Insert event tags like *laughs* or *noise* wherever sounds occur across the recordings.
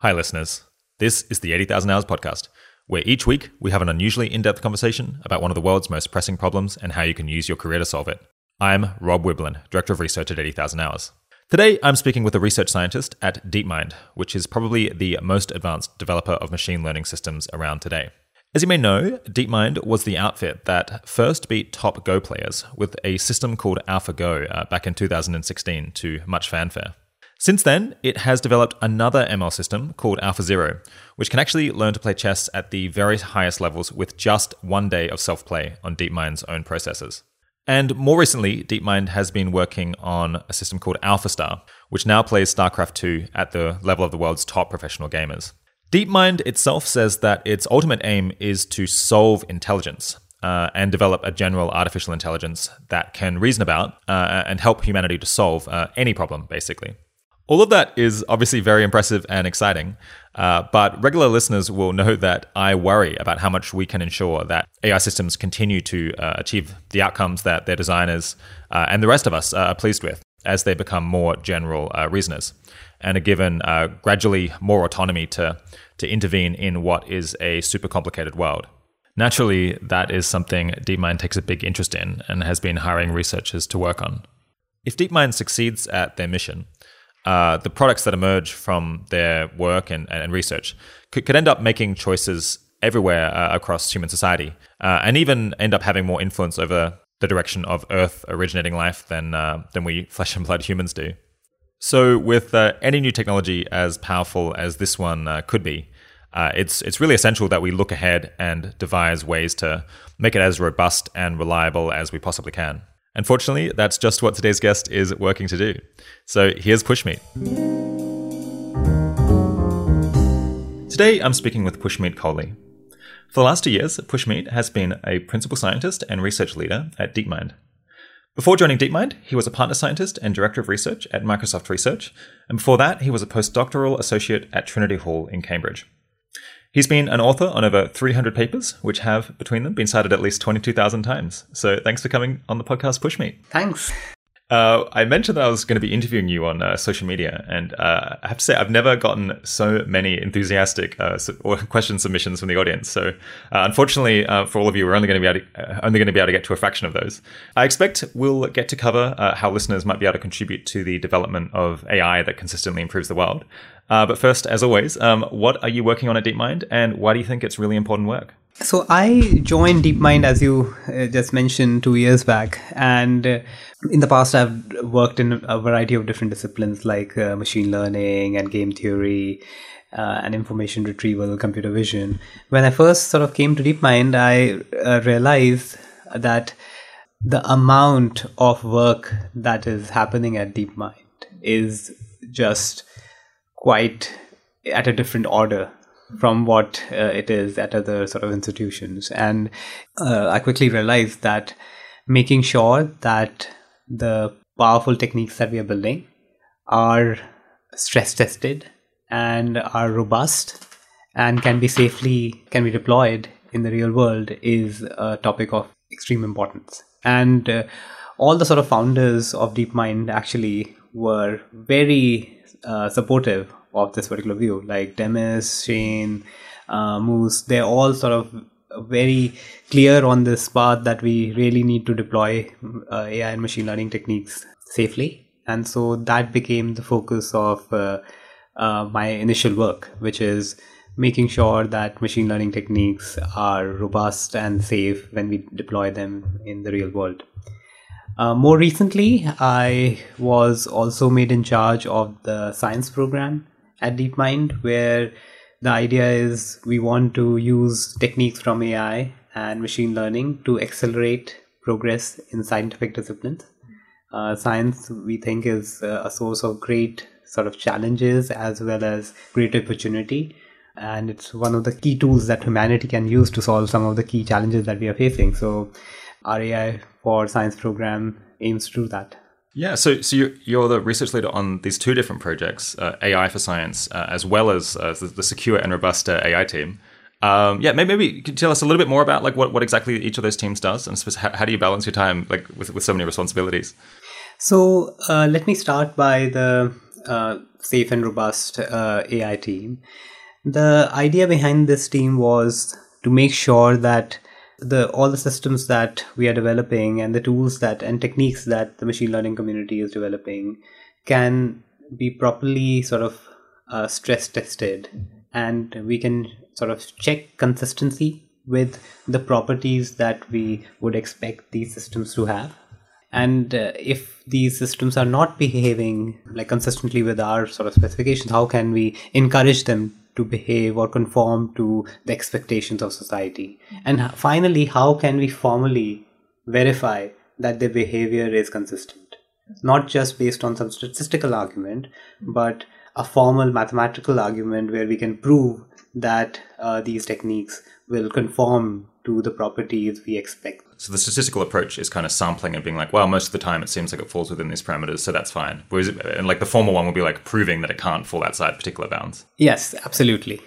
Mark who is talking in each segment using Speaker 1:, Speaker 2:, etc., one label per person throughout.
Speaker 1: Hi, listeners. This is the 80,000 Hours Podcast, where each week we have an unusually in depth conversation about one of the world's most pressing problems and how you can use your career to solve it. I'm Rob Wiblin, Director of Research at 80,000 Hours. Today, I'm speaking with a research scientist at DeepMind, which is probably the most advanced developer of machine learning systems around today. As you may know, DeepMind was the outfit that first beat top Go players with a system called AlphaGo uh, back in 2016 to much fanfare. Since then, it has developed another ML system called AlphaZero, which can actually learn to play chess at the very highest levels with just one day of self play on DeepMind's own processors. And more recently, DeepMind has been working on a system called AlphaStar, which now plays StarCraft 2 at the level of the world's top professional gamers. DeepMind itself says that its ultimate aim is to solve intelligence uh, and develop a general artificial intelligence that can reason about uh, and help humanity to solve uh, any problem, basically. All of that is obviously very impressive and exciting, uh, but regular listeners will know that I worry about how much we can ensure that AI systems continue to uh, achieve the outcomes that their designers uh, and the rest of us are pleased with as they become more general uh, reasoners and are given uh, gradually more autonomy to, to intervene in what is a super complicated world. Naturally, that is something DeepMind takes a big interest in and has been hiring researchers to work on. If DeepMind succeeds at their mission, uh, the products that emerge from their work and, and research could, could end up making choices everywhere uh, across human society uh, and even end up having more influence over the direction of Earth originating life than, uh, than we *laughs* flesh and blood humans do. So, with uh, any new technology as powerful as this one could be, it's, it's really essential that we look ahead and devise ways to make it as robust and reliable as we possibly can. Unfortunately, that's just what today's guest is working to do. So here's Pushmeet. Today, I'm speaking with Pushmeet Kohli. For the last two years, Pushmeet has been a principal scientist and research leader at DeepMind. Before joining DeepMind, he was a partner scientist and director of research at Microsoft Research, and before that, he was a postdoctoral associate at Trinity Hall in Cambridge. He's been an author on over 300 papers, which have, between them, been cited at least 22,000 times. So thanks for coming on the podcast, Pushmeet.
Speaker 2: Thanks.
Speaker 1: Uh, I mentioned that I was going to be interviewing you on uh, social media, and uh, I have to say I've never gotten so many enthusiastic uh, or *laughs* question submissions from the audience. So, uh, unfortunately, for all of you, we're only going to be able to, only going to be able to get to a fraction of those. I expect we'll get to cover how listeners might be able to contribute to the development of AI that consistently improves the world. but first, as always, um, what are you working on at DeepMind, and why do you think it's really important work?
Speaker 2: So I joined DeepMind, as you uh, just mentioned, two years back, and uh, in the past I've worked in a variety of different disciplines like uh, machine learning and game theory. Uh, and information retrieval, computer vision. When I first sort of came to DeepMind, I uh, realized that the amount of work that is happening at DeepMind is just quite at a different order from what uh, it is at other sort of institutions. And uh, I quickly realized that making sure that the powerful techniques that we are building are stress tested and are robust and can be safely can be deployed in the real world is a topic of extreme importance and uh, all the sort of founders of deepmind actually were very uh, supportive of this particular view. Like Demis, Shane, uh, Moose, they're all sort of very clear on this path that we really need to deploy uh, AI and machine learning techniques safely. And so that became the focus of uh, uh, my initial work, which is making sure that machine learning techniques are robust and safe when we deploy them in the real world. Uh, more recently, I was also made in charge of the science program at DeepMind, where the idea is we want to use techniques from AI and machine learning to accelerate progress in scientific disciplines. Uh, science, we think, is uh, a source of great sort of challenges as well as great opportunity. And it's one of the key tools that humanity can use to solve some of the key challenges that we are facing. So, our AI for Science program aims to do that.
Speaker 1: Yeah, so so you're, you're the research leader on these two different projects, uh, AI for Science, uh, as well as uh, the, the, secure and robust uh, AI team. Um, yeah, maybe, maybe you could tell us a little bit more about like what, what exactly each of those teams does, and how, how do you balance your time like with, with so many responsibilities?
Speaker 2: So uh, let me start by the uh, safe and robust AI team. The idea behind this team was to make sure that the all the systems that we are developing and the tools that and techniques that the machine learning community is developing can be properly sort of uh, stress tested. And we can sort of check consistency with the properties that we would expect these systems to have. And uh, if these systems are not behaving like consistently with our sort of specifications how can we encourage them to behave or conform to the expectations of society. And finally how can we formally verify that their behavior is consistent? Not just based on some statistical argument but a formal mathematical argument where we can prove that uh, these techniques will conform to the properties we expect.
Speaker 1: So the statistical approach is kind of sampling and being like, well, most of the time it seems like it falls within these parameters, so that's fine. Whereas, and like the formal one will be like proving that it can't fall outside particular bounds.
Speaker 2: Yes, absolutely.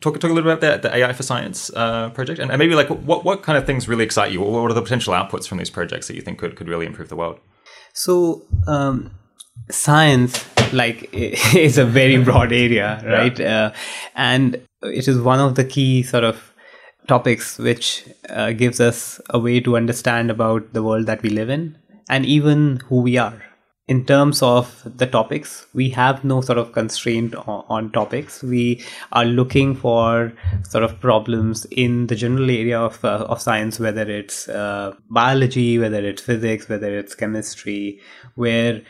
Speaker 1: Talk, talk a little bit about the, the AI for Science uh, project, and, and maybe like what what kind of things really excite you? What are the potential outputs from these projects that you think could, could really improve the world?
Speaker 2: So um, science like *laughs* is a very broad area right yeah. uh, and it is one of the key sort of topics which uh, gives us a way to understand about the world that we live in and even who we are. In terms of the topics we have no sort of constraint on, on, topics. We are looking for sort of problems in the general area of, uh, of science whether it's uh, biology whether it's physics whether it's chemistry where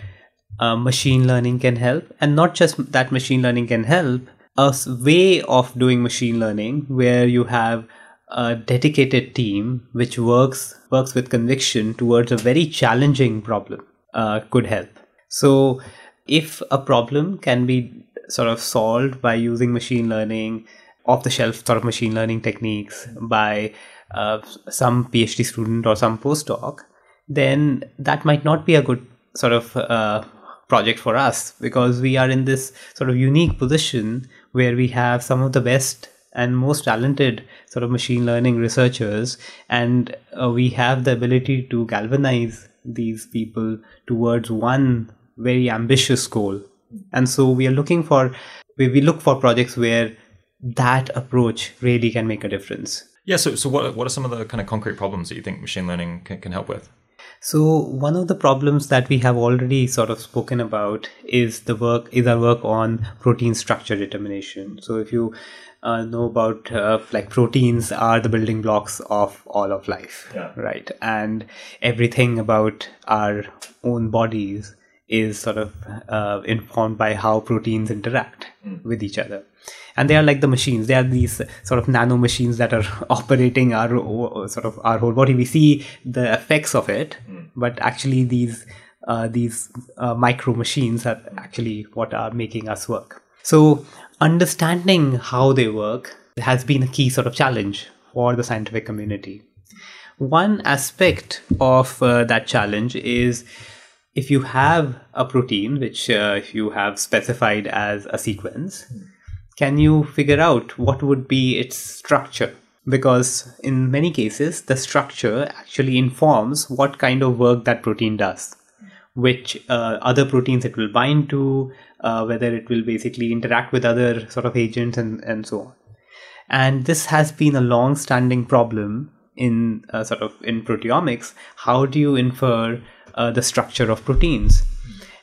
Speaker 2: uh, machine learning can help. And not just that machine learning can help a way of doing machine learning where you have a dedicated team which works works with conviction towards a very challenging problem uh, could help. So, if a problem can be sort of solved by using machine learning, off the shelf sort of machine learning techniques by uh, some PhD student or some postdoc, then that might not be a good sort of uh, project for us because we are in this sort of unique position where we have some of the best and most talented sort of machine learning researchers. And uh, we have the ability to galvanize these people towards one very ambitious goal. And so we are looking for we look for projects where that approach really can make a difference.
Speaker 1: Yeah so, so what, what are some of the kind of concrete problems that you think machine learning can, can help with?
Speaker 2: So one of the problems that we have already sort of spoken about is the work is our work on protein structure determination. So if you uh, know about uh, like proteins are the building blocks of all of life, yeah. right? And everything about our own bodies is sort of uh, informed by how proteins interact mm. with each other and they are like the machines they are these sort of nano machines that are *laughs* operating our sort of our whole body we see the effects of it mm. but actually these uh, these uh, micro machines are actually what are making us work so understanding how they work has been a key sort of challenge for the scientific community one aspect of uh, that challenge is if you have a protein which uh, you have specified as a sequence can you figure out what would be its structure? Because in many cases, the structure actually informs what kind of work that protein does, which uh, other proteins it will bind to, uh, whether it will basically interact with other sort of agents, and, and so on. And this has been a long standing problem in uh, sort of in proteomics. How do you infer uh, the structure of proteins?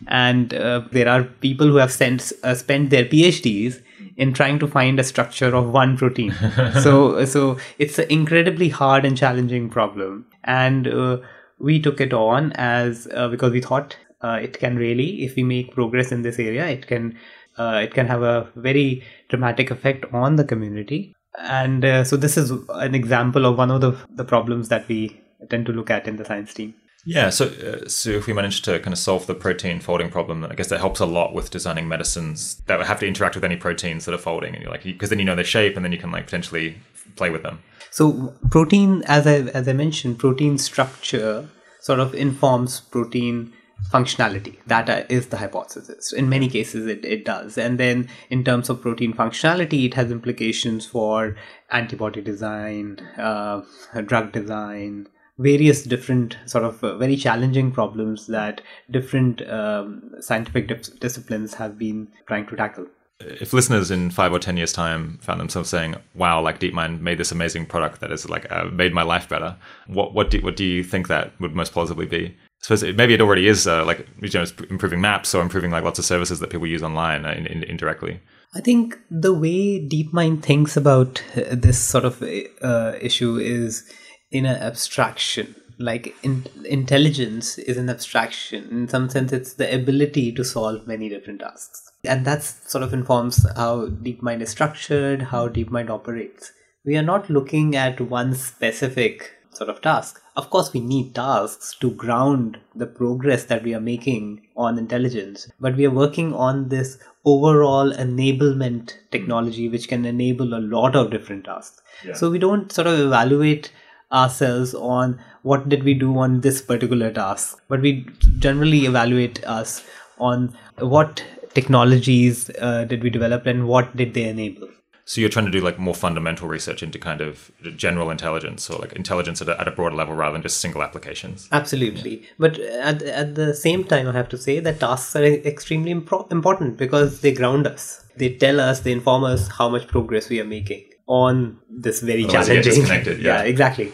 Speaker 2: And uh, there are people who have sent, uh, spent their PhDs in trying to find a structure of one protein. *laughs* so so it's an incredibly hard and challenging problem, and uh, we took it on as uh, because we thought uh, it can really, if we make progress in this area, it can uh, it can have a very dramatic effect on the community. And uh, so this is an example of one of the the problems that we tend to look at in the science team.
Speaker 1: Yeah, so uh, so if we manage to kind of solve the protein folding problem, I guess that helps a lot with designing medicines that have to interact with any proteins that are folding, and you're like because then you know their shape, and then you can like potentially play with them.
Speaker 2: So protein, as I as I mentioned, protein structure sort of informs protein functionality. That is the hypothesis. In many cases, it, it does. And then in terms of protein functionality, it has implications for antibody design, uh, drug design, various different sort of uh, very challenging problems that different um, scientific dis- disciplines have been trying to tackle
Speaker 1: if listeners in five or ten years time found themselves saying wow like deepmind made this amazing product that has like uh, made my life better what what do, what do you think that would most plausibly be I suppose it, maybe it already is uh, like you know improving maps or improving like lots of services that people use online uh, in, in, indirectly
Speaker 2: I think the way DeepMind thinks about uh, this sort of uh, issue is in an abstraction. Like in, intelligence is an abstraction. In some sense, it's the ability to solve many different tasks. And that sort of informs how DeepMind is structured, how DeepMind operates. We are not looking at one specific sort of task. Of course, we need tasks to ground the progress that we are making on intelligence, but we are working on this overall enablement technology which can enable a lot of different tasks. Yeah. So we don't sort of evaluate ourselves on what did we do on this particular task, but we generally evaluate us on what technologies uh, did we develop and what did they enable.
Speaker 1: So you're trying to do like more fundamental research into kind of general intelligence or like intelligence at a, at a broader level rather than just single applications.
Speaker 2: Absolutely. Yeah. But at, at the same time, I have to say that tasks are extremely impro- important because they ground us. They tell us, they inform us how much progress we are making on this very Otherwise challenging. *laughs*
Speaker 1: Yeah.
Speaker 2: yeah, exactly.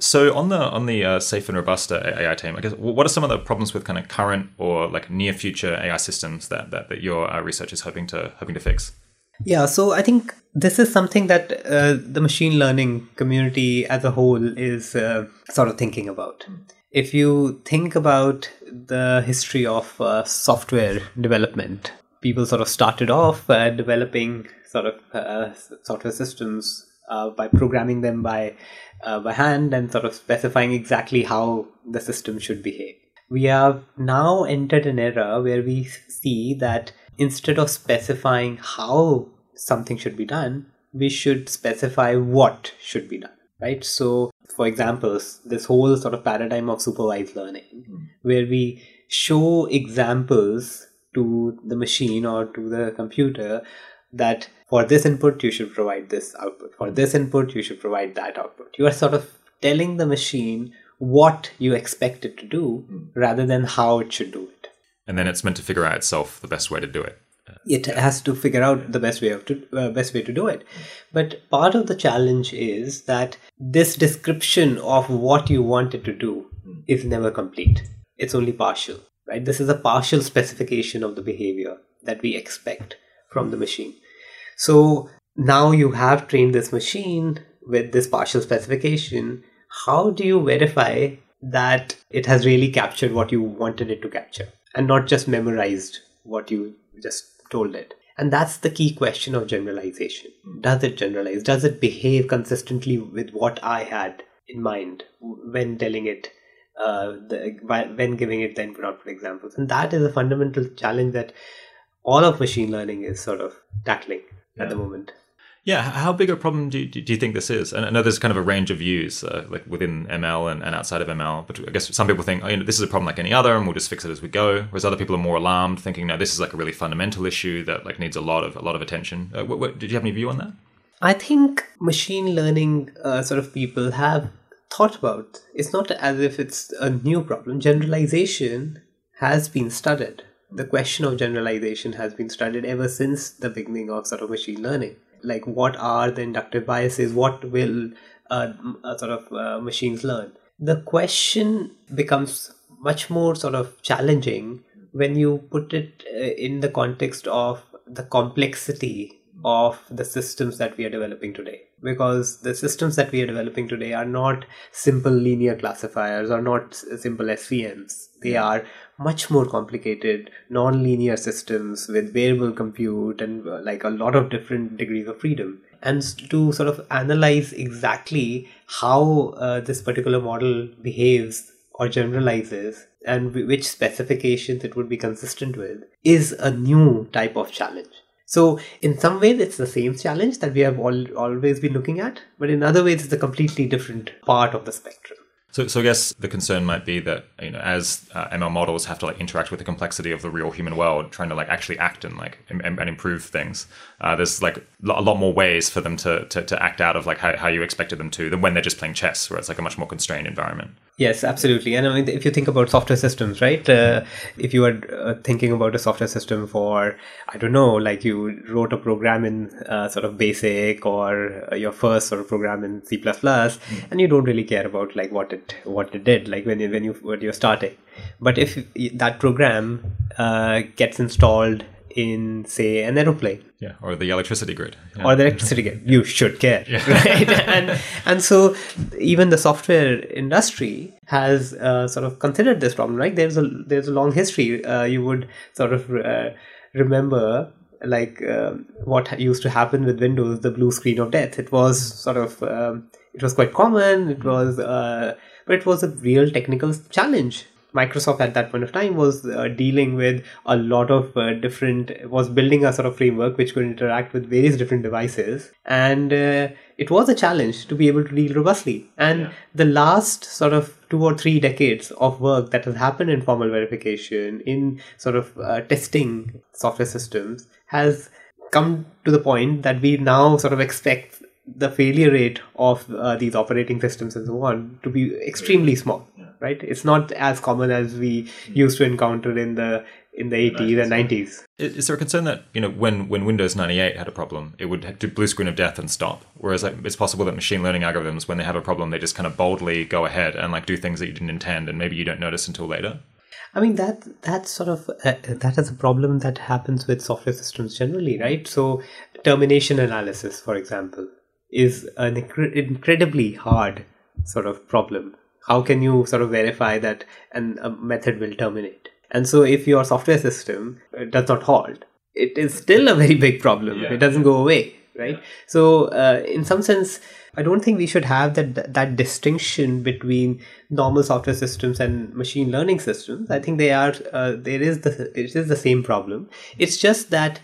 Speaker 1: So on the on the uh, safe and robust AI team, I guess what are some of the problems with kind of current or like near future AI systems that that, that your uh, research is hoping to hoping to fix?
Speaker 2: Yeah, so I think this is something that uh, the machine learning community as a whole is uh, sort of thinking about. If you think about the history of uh, software development, people sort of started off uh, developing sort of uh, software systems uh, by programming them by by hand and sort of specifying exactly how the system should behave. We have now entered an era where we see that instead of specifying how something should be done, we should specify what should be done, right? So, for examples, this whole sort of paradigm of supervised learning, mm. where we show examples to the machine or to the computer that for this input you should provide this output, for this input you should provide that output. You are sort of telling the machine what you expect it to do mm. rather than how it should do it.
Speaker 1: And then it's meant to figure out itself the best way to do it.
Speaker 2: It has to figure out the best way of to, uh, best way to do it. But part of the challenge is that this description of what you want it to do is never complete. It's only partial right? This is a partial specification of the behavior that we expect from the machine. So now you have trained this machine with this partial specification. How do you verify that it has really captured what you wanted it to capture and not just memorized what you just told it. And that's the key question of generalization. Does it generalize? Does it behave consistently with what I had in mind when telling it, uh, the, when giving it the input output examples? And that is a fundamental challenge that all of machine learning is sort of tackling yeah. at the moment.
Speaker 1: Yeah, how big a problem do you, do you think this is? And I know there's kind of a range of views, uh, like within ML and, and, outside of ML. But I guess some people think, oh, you know, this is a problem like any other, and we'll just fix it as we go. Whereas other people are more alarmed, thinking, no, this is like a really fundamental issue that like needs a lot of a lot of attention. Uh, what, what, did you have any view on that?
Speaker 2: I think machine learning uh, sort of people have thought about. It's not as if it's a new problem. Generalization has been studied. The question of generalization has been studied ever since the beginning of sort of machine learning like what are the inductive biases? What will uh, uh, sort of uh, machines learn? The question becomes much more sort of challenging when you put it uh, in the context of the complexity of the systems that we are developing today. Because the systems that we are developing today are not simple linear classifiers or not simple SVMs. They are much more complicated non-linear systems with variable compute and uh, like a lot of different degrees of freedom. And to sort of analyze exactly how uh, this particular model behaves or generalizes and which specifications it would be consistent with is a new type of challenge so in some ways, it's the same challenge that we have all, always been looking at, but in other ways, it's a completely different part of the spectrum.
Speaker 1: So, so I guess the concern might be that you know, as uh, ML models have to like interact with the complexity of the real human world, trying to like actually act and like and, and improve things. Uh, there's like a lot more ways for them to, to, to act out of like how, how you expected them to than when they're just playing chess, where it's like a much more constrained environment.
Speaker 2: Yes, absolutely. And I mean, if you think about software systems, right? Uh, if you are uh, thinking about a software system for, I don't know, like you wrote a program in uh, sort of BASIC or uh, your first sort of program in C++, mm. and you don't really care about like what it what it did, like when you when you when you're starting. But if that program uh, gets installed in say an aeroplane.
Speaker 1: Yeah or the electricity grid.
Speaker 2: Yeah. or the electricity grid. You should care. Yeah. *laughs* right? And and so even the software industry has uh, sort of considered this problem right? There's a there's a long history uh, you would sort of uh, remember like um, what used to happen with windows the blue screen of death. It was sort of um, it was quite common. It was uh, but it was a real technical challenge Microsoft at that point of time was uh, dealing with a lot of uh, different, was building a sort of framework which could interact with various different devices. And uh, it was a challenge to be able to deal robustly. And yeah. the last sort of two or three decades of work that has happened in formal verification, in sort of uh, testing software systems, has come to the point that we now sort of expect the failure rate of uh, these operating systems and so on to be extremely small right? It's not as common as we used to encounter in the in the 80s and 90s
Speaker 1: is there a concern that you know when when windows 98 had a problem it would do blue screen of death and stop? Whereas like, it's possible that machine learning algorithms when they have a problem they just kind of boldly go ahead and like do things that you didn't intend and maybe you don't notice until later?
Speaker 2: I mean that that's sort of uh, that is a problem that happens with software systems generally, right? So termination analysis, for example, is an incre- incredibly hard sort of problem how can you sort of verify that an, a method will terminate? And so if your software system uh, does not halt it is still a very big problem. Yeah. it doesn't go away right? Yeah. so uh, in some sense i don't think we should have that that distinction between normal software systems and machine learning systems. I think they are uh, there is the it is the same problem. It's just that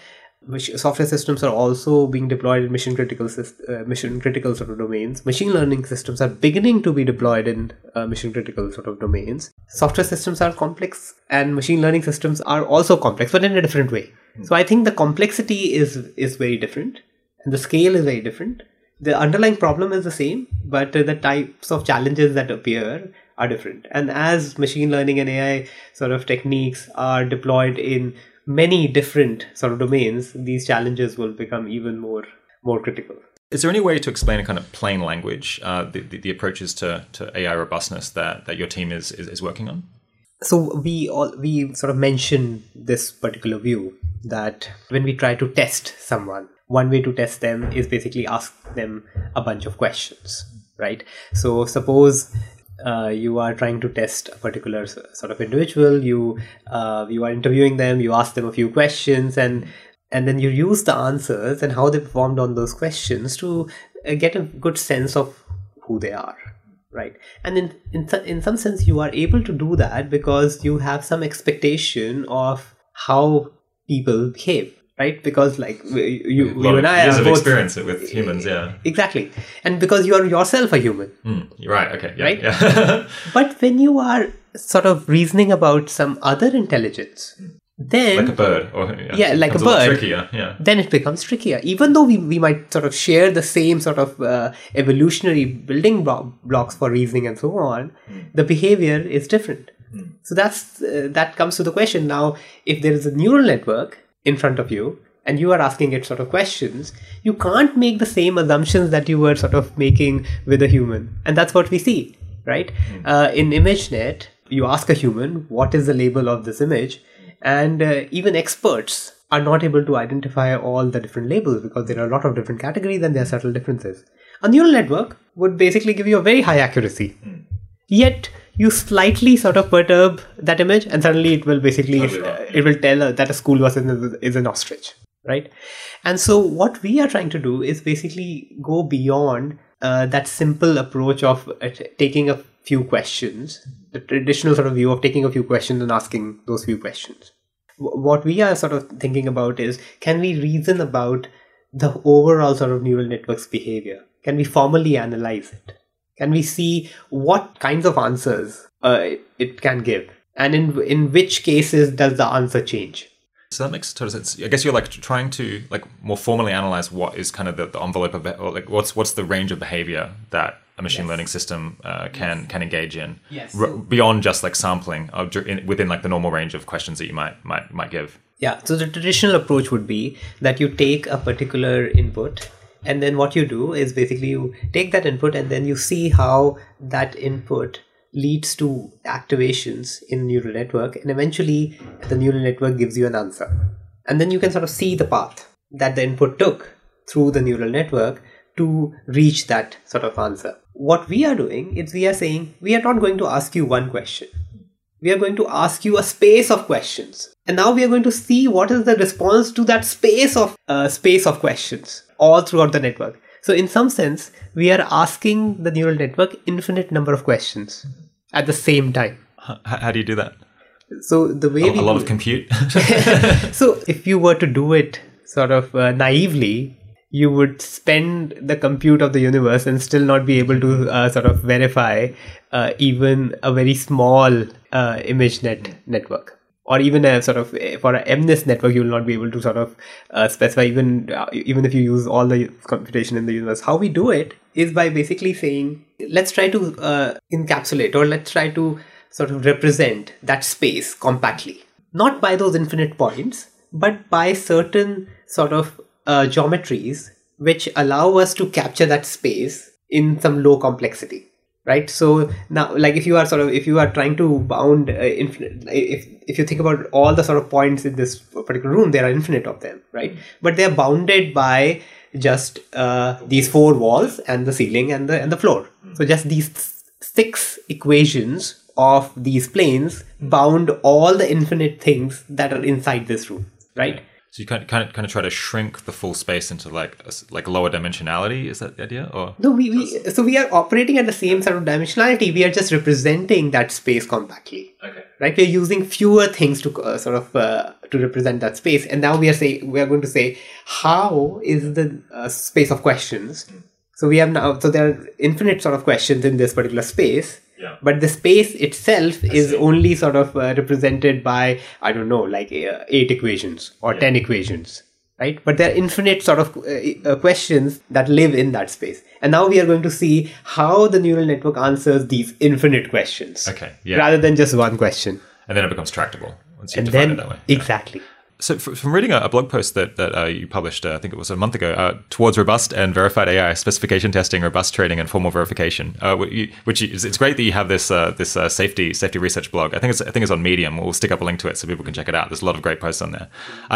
Speaker 2: software systems are also being deployed in mission critical uh, mission critical sort of domains. Machine learning systems are beginning to be deployed in uh, mission critical sort of domains. Software systems are complex and machine learning systems are also complex but in a different way. Mm. so i think the complexity is is very different and the scale is very different. The underlying problem is the same but the types of challenges that appear are different. And as machine learning and ai sort of techniques are deployed in many different sort of domains, these challenges will become even more more critical.
Speaker 1: Is there any way to explain in kind of plain language uh, the, the, the, approaches to, to AI robustness that, that your team is, is, is working on?
Speaker 2: So we all we sort of mention this particular view that when we try to test someone, one way to test them is basically ask them a bunch of questions, right? So suppose uh, you are trying to test a particular sort of individual you uh, you are interviewing them you ask them a few questions and and then you use the answers and how they performed on those questions to uh, get a good sense of who they are right? And in in, in some sense you are able to do that because you have some expectation of how people behave right? Because like you, you and I
Speaker 1: have both experience with humans, yeah.
Speaker 2: Exactly, and because you are yourself a human.
Speaker 1: Mm, right. Okay. Yeah,
Speaker 2: right.
Speaker 1: Yeah. *laughs*
Speaker 2: but when you are sort of reasoning about some other intelligence, then
Speaker 1: like a bird, or
Speaker 2: yeah, yeah like a bird,
Speaker 1: a trickier. Yeah.
Speaker 2: Then it becomes trickier. Even though we, we might sort of share the same sort of uh, evolutionary building blocks for reasoning and so on, mm. the behavior is different. Mm. So that's uh, that comes to the question now. If there is a neural network in front of you and you are asking it sort of questions, you can't make the same assumptions that you were sort of making with a human. And that's what we see, right? Mm. Uh, in ImageNet, you ask a human, what is the label of this image? And uh, even experts are not able to identify all the different labels because there are a lot of different categories and there are subtle differences. A neural network would basically give you a very high accuracy. Mm. Yet, you slightly sort of perturb that image and suddenly it will basically it will tell uh, that a school bus is an ostrich right? And so what we are trying to do is basically go beyond uh, that simple approach of uh, taking a few questions the traditional sort of view of taking a few questions and asking those few questions. W- what we are sort of thinking about is can we reason about the overall sort of neural network's behavior? Can we formally analyze it can we see what kinds of answers uh, it, it can give and in in which cases does the answer change
Speaker 1: so that makes total sense. I guess you're like trying to like more formally analyze what is kind of the, the envelope of or like what's what's the range of behavior that a machine yes. learning system uh, can yes. can engage in
Speaker 2: yes.
Speaker 1: R- beyond just like sampling of, in, within like the normal range of questions that you might might might give.
Speaker 2: Yeah. So the traditional approach would be that you take a particular input and then what you do is basically you take that input and then you see how that input leads to activations in neural network. And eventually the neural network gives you an answer. And then you can sort of see the path that the input took through the neural network to reach that sort of answer. What we are doing is we are saying we are not going to ask you one question. We are going to ask you a space of questions. And now we are going to see what is the response to that space of uh, space of questions all throughout the network so in some sense, we are asking the neural network infinite number of questions at the same time.
Speaker 1: How, how do you do that?
Speaker 2: So the way
Speaker 1: a, a lot of compute. *laughs* *laughs*
Speaker 2: so if you were to do it sort of uh, naively, you would spend the compute of the universe and still not be able to uh, sort of verify uh, even a very small uh, ImageNet network or even a sort of for a MNIST network, you will not be able to sort of uh, specify even uh, even if you use all the computation in the universe. How we do it is by basically saying, let's try to uh, encapsulate or let's try to sort of represent that space compactly, not by those infinite points, but by certain sort of uh, geometries which allow us to capture that space in some low complexity right? So now like if you are sort of if you are trying to bound uh, if if you think about all the sort of points in this particular room there are infinite of them right? But they are bounded by just uh, these four walls and the ceiling and the and the floor. So just these six equations of these planes bound all the infinite things that are inside this room right
Speaker 1: so you kind of, kind of kind of try to shrink the full space into like a, like lower dimensionality. Is that the idea? Or
Speaker 2: no, we, we so we are operating at the same sort of dimensionality. We are just representing that space compactly.
Speaker 1: Okay.
Speaker 2: Right. We are using fewer things to uh, sort of uh, to represent that space, and now we are saying we are going to say how is the uh, space of questions. Mm. So we have now so there are infinite sort of questions in this particular space
Speaker 1: yeah.
Speaker 2: But the space itself I is see. only sort of uh, represented by, I don't know, like uh, eight equations or yeah. 10 equations, right? But there are infinite sort of uh, uh, questions that live in that space. And now we are going to see how the neural network answers these infinite questions.
Speaker 1: Okay. Yeah.
Speaker 2: Rather than just one question.
Speaker 1: And then it becomes tractable once you
Speaker 2: and
Speaker 1: define
Speaker 2: then,
Speaker 1: it that way.
Speaker 2: Exactly.
Speaker 1: So from reading a, blog post that, that uh, you published, uh, I think it was a month ago, uh, towards robust and verified AI, specification testing, robust training, and formal verification. Uh, which is, it's great that you have this uh, this uh, safety safety research blog. I think it's I think it's on Medium. We'll stick up a link to it so people can check it out. There's a lot of great posts on there.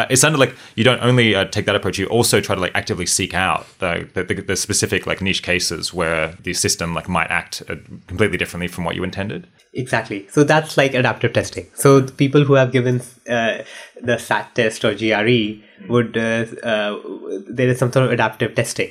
Speaker 1: it sounded like you don't only take that approach; you also try to like actively seek out the the, the specific like niche cases where the system like might act completely differently from what you intended.
Speaker 2: Exactly. So that's like adaptive testing. So people who have given uh, the SAT test or GRE would uh, uh, there is some sort of adaptive testing,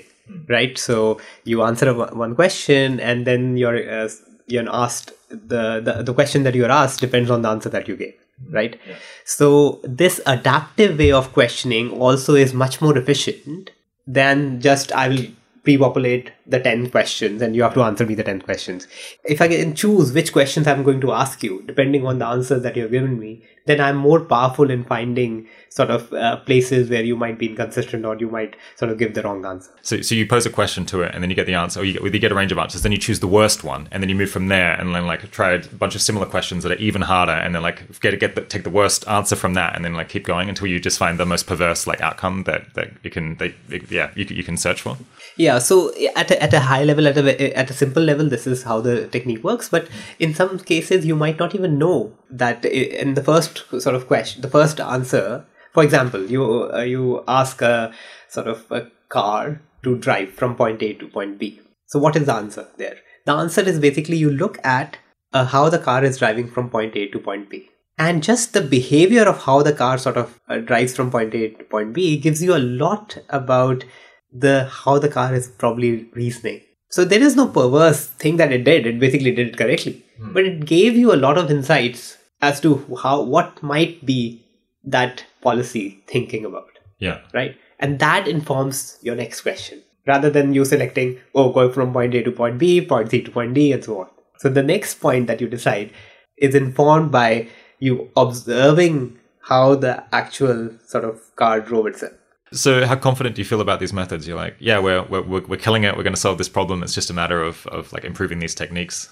Speaker 2: right? So you answer one question and then you're uh, you're asked the, the the question that you're asked depends on the answer that you gave, right? Yeah. So this adaptive way of questioning also is much more efficient than just I will pre-populate the 10 questions and you have to answer me the 10 questions if i can choose which questions i'm going to ask you depending on the answers that you've given me then i'm more powerful in finding sort of uh, places where you might be inconsistent or you might sort of give the wrong answer.
Speaker 1: So, so you pose a question to it and then you get the answer, or you, you get a range of answers, then you choose the worst one and then you move from there and then like try a bunch of similar questions that are even harder and then like get get the, take the worst answer from that and then like keep going until you just find the most perverse like outcome that, that you can, that, yeah, you, you can search for.
Speaker 2: Yeah. So at a, at a high level, at a, at a simple level, this is how the technique works. But in some cases, you might not even know that in the first sort of question, the first answer for example, you uh, you ask a sort of a car to drive from point A to point B. So what is the answer there? The answer is basically you look at uh, how the car is driving from point A to point B. And just the behavior of how the car sort of uh, drives from point A to point B gives you a lot about the how the car is probably reasoning. So there is no perverse thing that it did. It basically did it correctly. Hmm. But it gave you a lot of insights as to how what might be that policy thinking about.
Speaker 1: Yeah.
Speaker 2: Right. And that informs your next question. rather than you selecting, oh, going from point A to point B, point C to point D, and so on. So the next point that you decide is informed by you observing how the actual sort of car drove itself.
Speaker 1: So, how confident do you feel about these methods? You're like, yeah, we're we're we're killing it. We're going to solve this problem. It's just a matter of of like improving these techniques.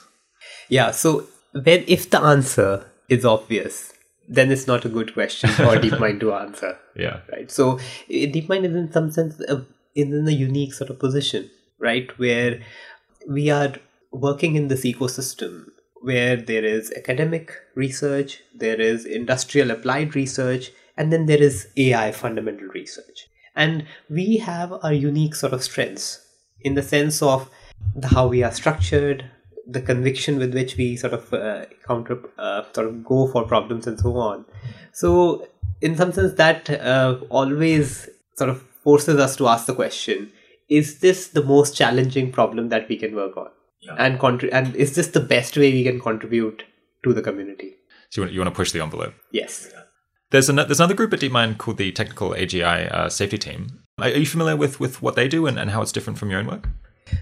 Speaker 2: Yeah. So, when if the answer is obvious, then it's not a good question for *laughs* DeepMind to answer.
Speaker 1: Yeah.
Speaker 2: Right. So, eh, DeepMind is in some sense is in a unique sort of position, right, where we are working in this ecosystem where there is academic research, there is industrial applied research, and then there is AI fundamental research. And we have our unique sort of strengths in the sense of the, how we are structured, the conviction with which we sort of uh, counter, uh, sort of go for problems and so on. So, in some sense, that uh, always sort of forces us to ask the question: Is this the most challenging problem that we can work on? Yeah. And contri- and is this the best way we can contribute to the community?
Speaker 1: So you want, you want to push the envelope?
Speaker 2: Yes.
Speaker 1: Yeah. There's, an, there's another group at DeepMind called the Technical AGI uh, Safety Team. Are, you familiar with, with what they do and, and how it's different from your own work?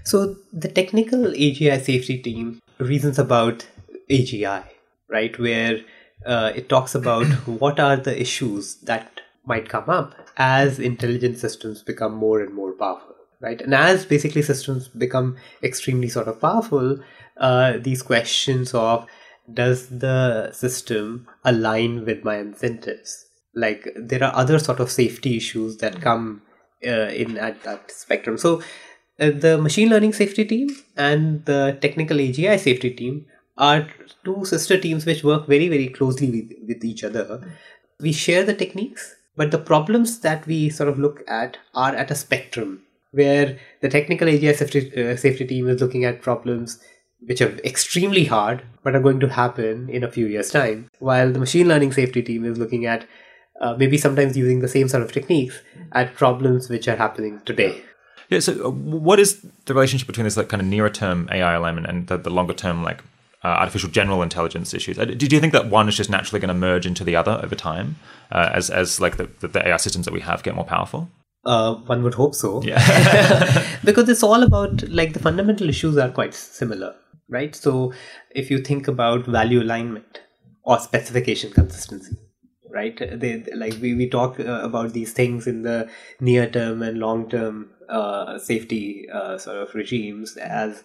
Speaker 2: So the Technical AGI Safety Team reasons about AGI, right? Where uh, it talks about *coughs* what are the issues that might come up as intelligent systems become more and more powerful right? And as basically systems become extremely sort of powerful, uh, these questions of does the system align with my incentives? Like there are other sort of safety issues that come uh, in at that spectrum. So uh, the machine learning safety team and the technical AGI safety team are two sister teams which work very very closely with, with each other. We share the techniques, but the problems that we sort of look at are at a spectrum where the technical AGI safety, uh, safety team is looking at problems which are extremely hard but are going to happen in a few years' time, while the machine learning safety team is looking at uh, maybe sometimes using the same sort of techniques at problems which are happening today.
Speaker 1: Yeah. So, uh, what is the relationship between this like kind of nearer term AI element and the, the longer term like uh, artificial general intelligence issues? Uh, do you think that one is just naturally going to merge into the other over time uh, as as like the, the AI systems that we have get more powerful?
Speaker 2: Uh, one would hope so.
Speaker 1: Yeah. *laughs* *laughs*
Speaker 2: because it's all about like the fundamental issues are quite similar, right? So if you think about value alignment or specification consistency, right? They like we we talk uh, about these things in the near term and long term uh, safety uh, sort of regimes as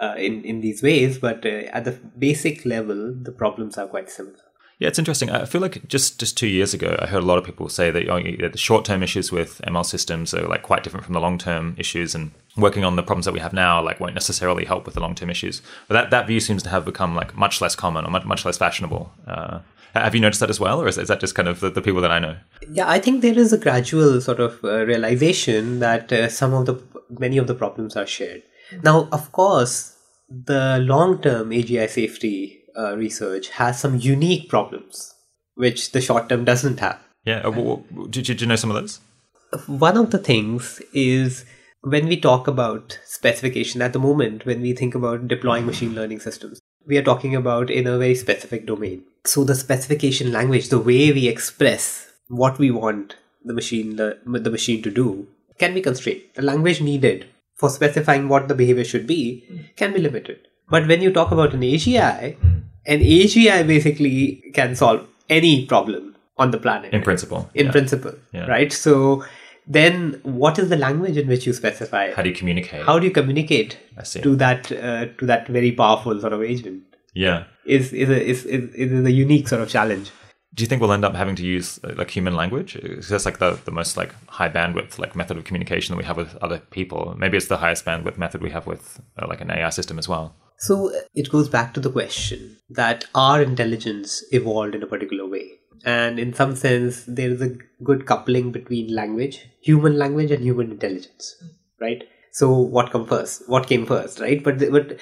Speaker 2: uh, in in these ways, but uh, at the basic level, the problems are quite similar.
Speaker 1: Yeah, it's interesting. I feel like just just two years ago, I heard a lot of people say that you know, the short term issues with ML systems are like quite different from the long term issues, and working on the problems that we have now like won't necessarily help with the long term issues. But that, that view seems to have become like much less common or much, much less fashionable. Uh, have you noticed that as well, or is, is that just kind of the, the, people that I know?
Speaker 2: Yeah, I think there is a gradual sort of uh, realization that uh, some of the many of the problems are shared. Now, of course, the long term AGI safety uh, research has some unique problems which the short term doesn't have.
Speaker 1: Yeah, uh, did, did you know some of those?
Speaker 2: One of the things is when we talk about specification at the moment, when we think about deploying machine learning systems, we are talking about in a very specific domain. So the specification language, the way we express what we want the machine the, the machine to do, can be constrained. The language needed for specifying what the behavior should be can be limited. But when you talk about an AGI, an AGI basically can solve any problem on the planet.
Speaker 1: In principle.
Speaker 2: In yeah. principle. Yeah. Right? So then what is the language in which you specify?
Speaker 1: How do you communicate?
Speaker 2: How do you communicate to that uh, to that very powerful sort of agent?
Speaker 1: Yeah.
Speaker 2: Is is a, is, is, is a unique sort of challenge.
Speaker 1: Do you think we'll end up having to use uh, like human language? Is that's like the, the most like high bandwidth like method of communication that we have with other people? Maybe it's the highest bandwidth method we have with uh, like an AI system as well.
Speaker 2: So it goes back to the question that our intelligence evolved in a particular way. And in some sense, there is a good coupling between language, human language, and human intelligence, right? So what come first? What came first, right? But but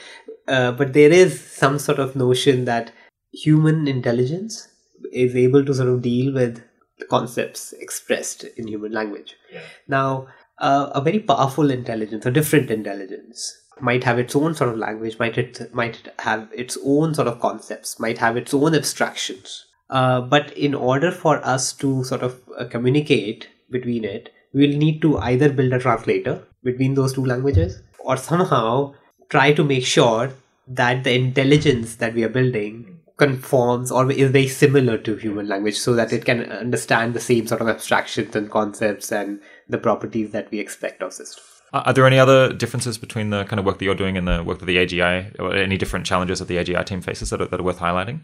Speaker 2: uh, but there is some sort of notion that human intelligence is able to sort of deal with concepts expressed in human language. Yeah. Now, uh, a very powerful intelligence, a different intelligence, might have its own sort of language, might it might have its own sort of concepts, might have its own abstractions. Uh, but in order for us to sort of uh, communicate between it, we'll need to either build a translator between those two languages or somehow try to make sure that the intelligence that we are building conforms or is very similar to human language so that it can understand the same sort of abstractions and concepts and the properties that we expect of systems.
Speaker 1: Are there any other differences between the kind of work that you're doing and the work that the AGI, or any different challenges that the AGI team faces that are, that are worth highlighting?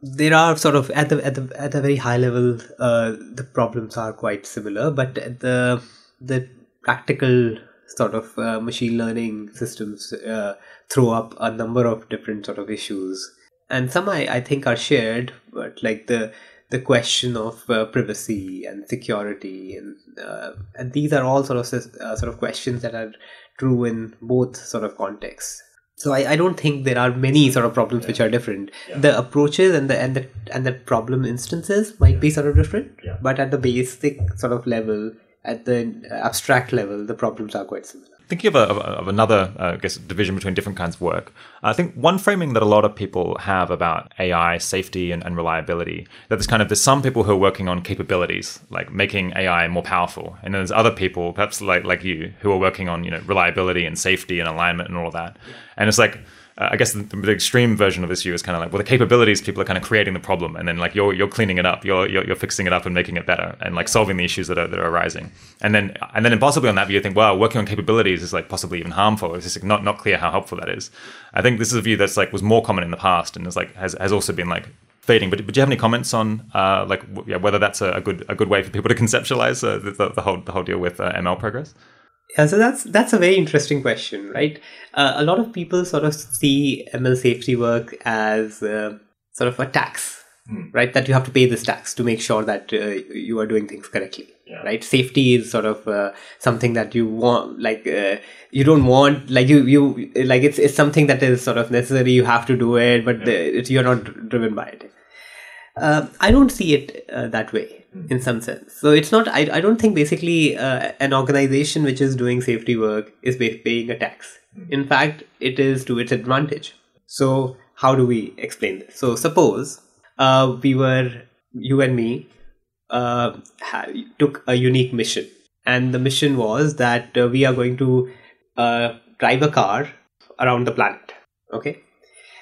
Speaker 2: There are sort of at the at the at a very high level, uh, the problems are quite similar, but the the practical sort of uh, machine learning systems uh, throw up a number of different sort of issues, and some I, I think are shared, but like the the question of uh, privacy and security and uh, and these are all sort of uh, sort of questions that are true in both sort of contexts so I, I don't think there are many sort of problems yeah. which are different yeah. the approaches and the and the and the problem instances might yeah. be sort of different but at the basic sort of level at the abstract level the problems are quite similar
Speaker 1: thinking of, a, of another, uh, I guess, division between different kinds of work, I think one framing that a lot of people have about AI safety and, and, reliability that there's kind of there's some people who are working on capabilities, like making AI more powerful, and then there's other people, perhaps like like you, who are working on you know reliability and safety and alignment and all of that. And it's like uh, I guess the, the, extreme version of this view is kind of like, well, the capabilities people are kind of creating the problem, and then like you're you're cleaning it up, you're, you're, you're fixing it up and making it better, and like solving the issues that are that are arising. And then and then possibly on that view, you think, well, working on capabilities is like possibly even harmful. It's just like not not clear how helpful that is. I think this is a view that's like was more common in the past, and is like has has also been like fading. But, but do you have any comments on uh, like w- yeah, whether that's a, a, good a good way for people to conceptualize uh, the, the, whole the whole deal with uh, ML progress?
Speaker 2: Yeah, so that's that's a very interesting question, right? Uh, a lot of people sort of see ML safety work as uh, sort of a tax, mm. right? That you have to pay this tax to make sure that uh, you are doing things correctly, yeah. right? Safety is sort of uh, something that you want, like uh, you don't want, like you you like it's it's something that is sort of necessary. You have to do it, but yeah. the, you're not driven by it. Uh, I don't see it that way in some sense. So it's not. I, I don't think basically uh, an organization which is doing safety work is paying a tax. In fact, it is to its advantage. So how do we explain this? So suppose uh, we were you and me uh, took a unique mission, and the mission was that uh, we are going to uh, drive a car around the planet. Okay,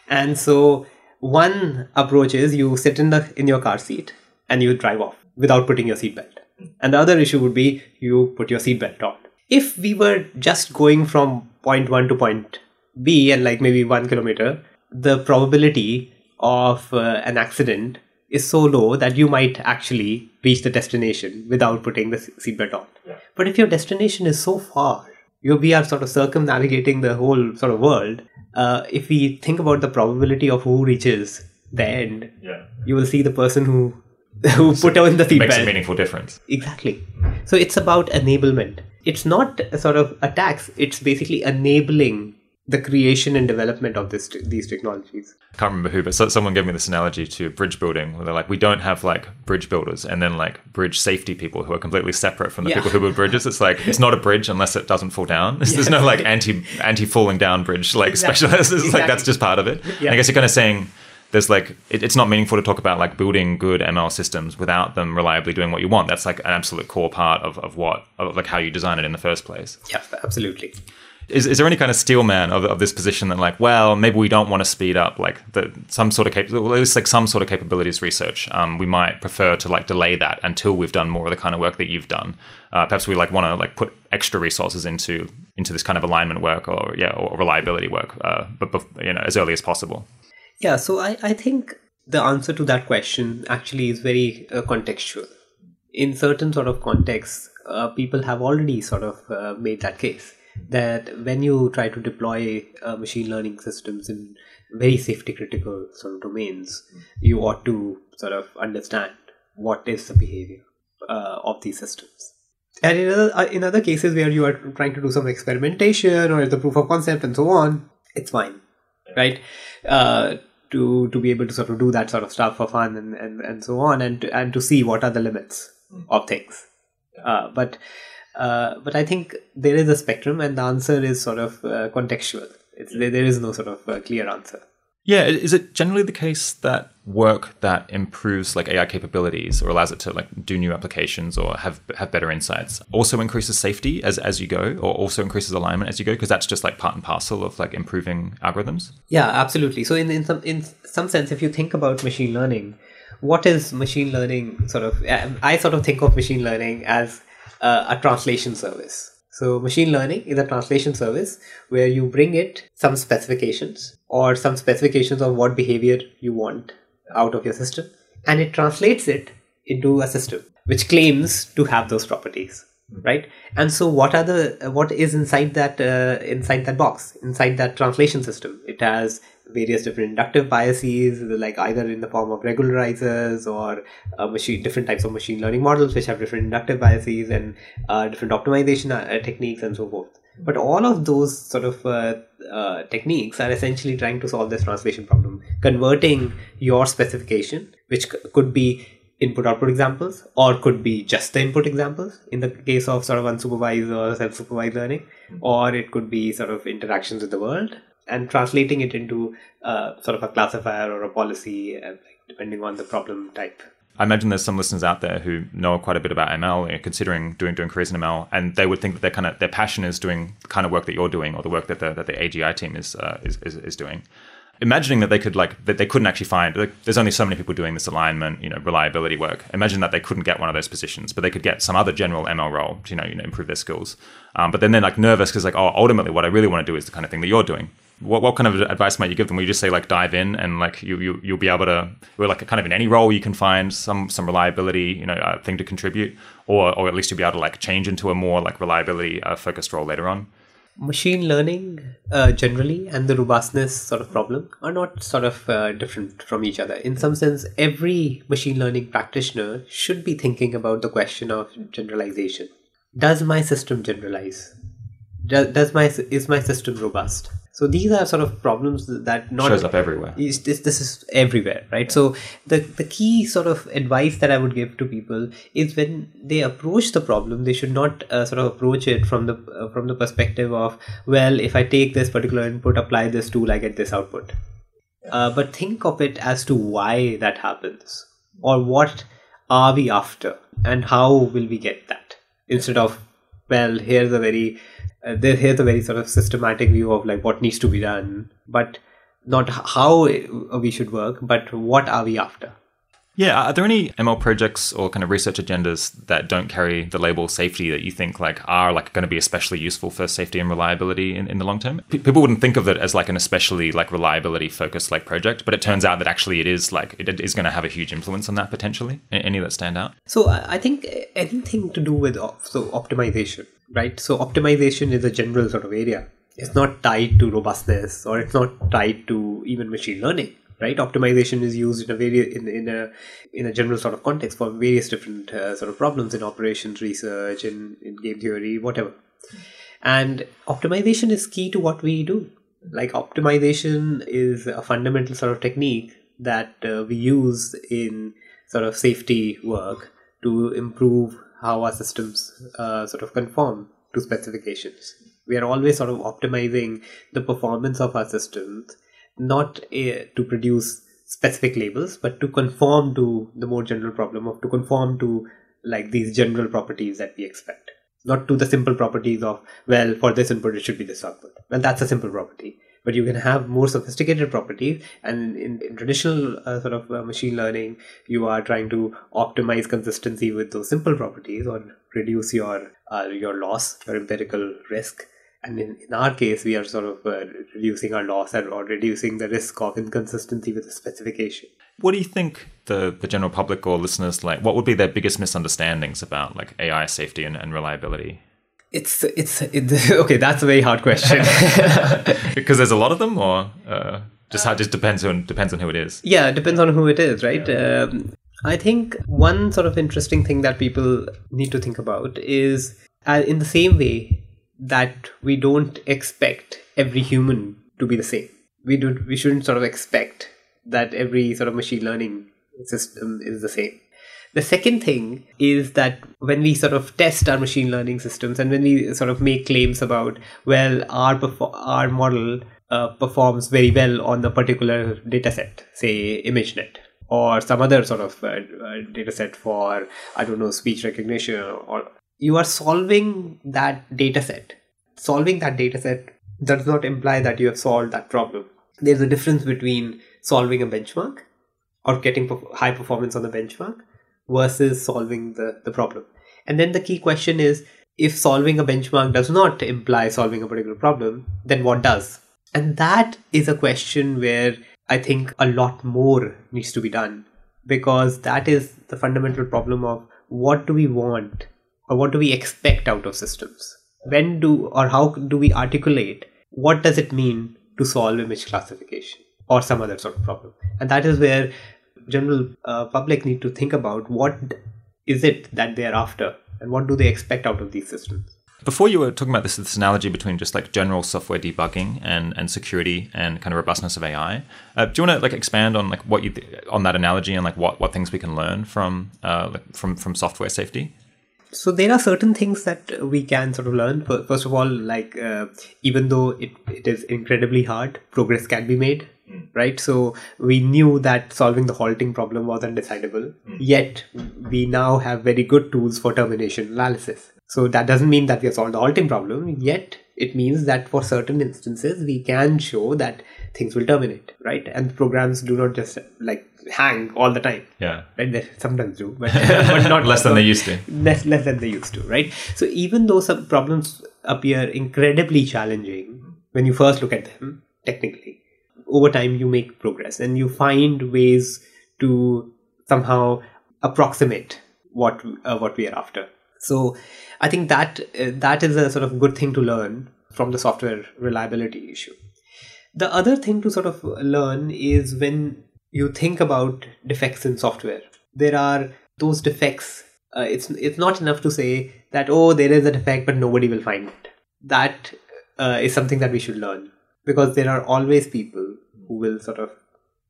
Speaker 2: and so one approach is you sit in the in your car seat and you drive off without putting your seatbelt. And the other issue would be you put your seatbelt on. If we were just going from point one to point B and like maybe one kilometer, the probability of uh, an accident is so low that you might actually reach the destination without putting the seatbelt on. Yeah. But if your destination is so far, you we are sort of circumnavigating the whole sort of world. Uh, if we think about the probability of who reaches the end, yeah. you will see the person who *laughs* who so put on the seatbelt.
Speaker 1: Makes a meaningful difference.
Speaker 2: Exactly. So it's about enablement. It's not a sort of a tax. It's basically enabling the creation and development of this these technologies.
Speaker 1: I can't remember who, but so, someone gave me this analogy to bridge building, where they're like, we don't have like bridge builders and then like bridge safety people who are completely separate from the yeah. people who build bridges. It's like it's not a bridge unless it doesn't fall down. Yes. *laughs* There's no like anti anti falling down bridge like exactly. specialists. *laughs* It's exactly. like that's just part of it. Yeah. I guess you're kind of saying there's like it, it's not meaningful to talk about like building good ML systems without them reliably doing what you want. That's like an absolute core part of, of what of like how you design it in the first place.
Speaker 2: Yeah, absolutely.
Speaker 1: Is, is there any kind of steelman of, of this position that like well maybe we don't want to speed up like the some sort of cap- at least like some sort of capabilities research um, we might prefer to like delay that until we've done more of the kind of work that you've done uh, perhaps we like want to like put extra resources into into this kind of alignment work or yeah or reliability work uh, but, but you know as early as possible
Speaker 2: yeah, so I, I think the answer to that question actually is very uh, contextual. In certain sort of contexts, uh, people have already sort of uh, made that case that when you try to deploy uh, machine learning systems in very safety critical sort of domains, you ought to sort of understand what is the behavior uh, of these systems. And in other, uh, in other cases where you are trying to do some experimentation or the proof of concept and so on, it's fine right? Uh, to to be able to sort of do that sort of stuff for fun and, and, and so on, and to, and to see what are the limits of things. Uh, but uh, but I think there is a spectrum, and the answer is sort of uh, contextual. It's, there, there is no sort of uh, clear answer.
Speaker 1: Yeah, is it generally the case that work that improves like AI capabilities or allows it to like do new applications or have have better insights also increases safety as as you go or also increases alignment as you go because that's just like part and parcel of like improving algorithms?
Speaker 2: Yeah, absolutely. So in in some in some sense if you think about machine learning, what is machine learning sort of I sort of think of machine learning as uh, a translation service so machine learning is a translation service where you bring it some specifications or some specifications of what behavior you want out of your system and it translates it into a system which claims to have those properties right? And so what are the what is inside that uh, inside that box inside that translation system? It has various different inductive biases like either in the form of regularizers or uh, machine different types of machine learning models which have different inductive biases and uh, different optimization uh, techniques and so forth. But all of those sort of uh, uh, techniques are essentially trying to solve this translation problem converting your specification which c- could be input output examples or could be just the input examples in the case of sort of unsupervised or self-supervised learning or it could be sort of interactions with the world and translating it into uh, sort of a classifier or a policy uh, depending on the problem type.
Speaker 1: I imagine there's some listeners out there who know quite a bit about ML, considering doing doing careers in ML, and they would think that their kind of their passion is doing the kind of work that you're doing, or the work that the that the AGI team is uh, is, is, is doing. Imagining that they could like that they couldn't actually find like, there's only so many people doing this alignment you know reliability work. Imagine that they couldn't get one of those positions but they could get some other general ml role to you know, you know improve their skills. Um, but then they're like nervous because like oh ultimately what i really want to do is the kind of thing that you're doing what, what kind of advice might you give them? Will you just say like dive in and like you, you you'll be able to, or like kind of in any role you can find some some reliability you know uh, thing to contribute, or or at least you'll be able to like change into a more like reliability uh, focused role later on
Speaker 2: machine learning uh, generally and the robustness sort of problem are not sort of uh, different from each other. In some sense, every machine learning practitioner should be thinking about the question of generalization. Does my system generalize? Does, does my is my system robust? So these are sort of problems that not
Speaker 1: shows up everywhere.
Speaker 2: Is, this this is everywhere, right? So the the key sort of advice that I would give to people is when they approach the problem, they should not uh, sort of approach it from the uh, from the perspective of well, if I take this particular input, apply this tool, I get this output. Uh, but think of it as to why that happens, or what are we after, and how will we get that instead of well, here's a very uh, here's a very sort of systematic view of like what needs to be done, but not how uh, we should work, but what are we after?
Speaker 1: Yeah, are there any ML projects or kind of research agendas that don't carry the label safety that you think like are like going to be especially useful for safety and reliability in, in the long term? P- people wouldn't think of it as like an especially like reliability focused like project, but it turns out that actually it is like it is going to have a huge influence on that potentially. Any that stand out?
Speaker 2: So I think uh, anything to do with uh, so optimization right? So optimization is a general sort of area. It's not tied to robustness or it's not tied to even machine learning, right? Optimization is used in a very in, in a in a general sort of context for various different uh, sort of problems in operations research, in, in game theory, whatever. And optimization is key to what we do. Like optimization is a fundamental sort of technique that uh, we use in sort of safety work to improve how our systems uh, sort of conform to specifications. We are always sort of optimizing the performance of our systems, not uh, to produce specific labels, but to conform to the more general problem of to conform to like these general properties that we expect. Not to the simple properties of, well, for this input, it should be this output. Well, that's a simple property but you can have more sophisticated properties. And in, in traditional uh, sort of uh, machine learning you are trying to optimize consistency with those simple properties or reduce your uh, your loss your empirical risk. And in, in our case we are sort of uh, reducing our loss and, or reducing the risk of inconsistency with the specification.
Speaker 1: What do you think the, the general public or listeners like what would be their biggest misunderstandings about like ai safety and, and reliability
Speaker 2: it's it's it, *laughs* okay. That's a very hard question *laughs* *laughs*
Speaker 1: because there's a lot of them, or uh, just how just depends on depends on who it is.
Speaker 2: Yeah, it depends on who it is, right? Yeah. Um, I think one sort of interesting thing that people need to think about is uh, in the same way that we don't expect every human to be the same. We do we shouldn't sort of expect that every sort of machine learning system is the same. The second thing is that when we sort of test our machine learning systems and when we sort of make claims about, well, our, our model uh, performs very well on a particular data set, say ImageNet, or some other sort of uh, uh, data set for, I don't know, speech recognition, or you are solving that data set. Solving that data set does not imply that you have solved that problem. There's a difference between solving a benchmark or getting high performance on the benchmark versus solving the, the problem. And then the key question is if solving a benchmark does not imply solving a particular problem, then what does? And that is a question where I think a lot more needs to be done because that is the fundamental problem of what do we want or what do we expect out of systems? When do or how do we articulate what does it mean to solve image classification or some other sort of problem? And that is where general uh, public need to think about what is it that they're after and what do they expect out of these systems
Speaker 1: before you were talking about this, this analogy between just like general software debugging and, and security and kind of robustness of AI, uh, do you want to like expand on like what you th- on that analogy and like what, what things we can learn from uh, like from from software safety?
Speaker 2: So there are certain things that we can sort of learn. First of all, like uh, even though it, it is incredibly hard, progress can be made. Mm. Right, so we knew that solving the halting problem was undecidable. Mm. Yet we now have very good tools for termination analysis so that doesn't mean that we have solved the halting problem, yet it means that for certain instances we can show that things will terminate, right? And programs do not just like hang all the time.
Speaker 1: Yeah.
Speaker 2: Right? They sometimes do, but, *laughs* but not
Speaker 1: less than they used to.
Speaker 2: Less less than they used to, right? So even though some problems appear incredibly challenging when you first look at them technically, over time you make progress and you find ways to somehow approximate what uh, what we are after so I think that uh, that is a sort of good thing to learn from the software reliability issue. The other thing to sort of learn is when you think about defects in software, there are those defects. Uh, it's it's not enough to say that oh there is a defect but nobody will find it. That uh, is something that we should learn because there are always people who will sort of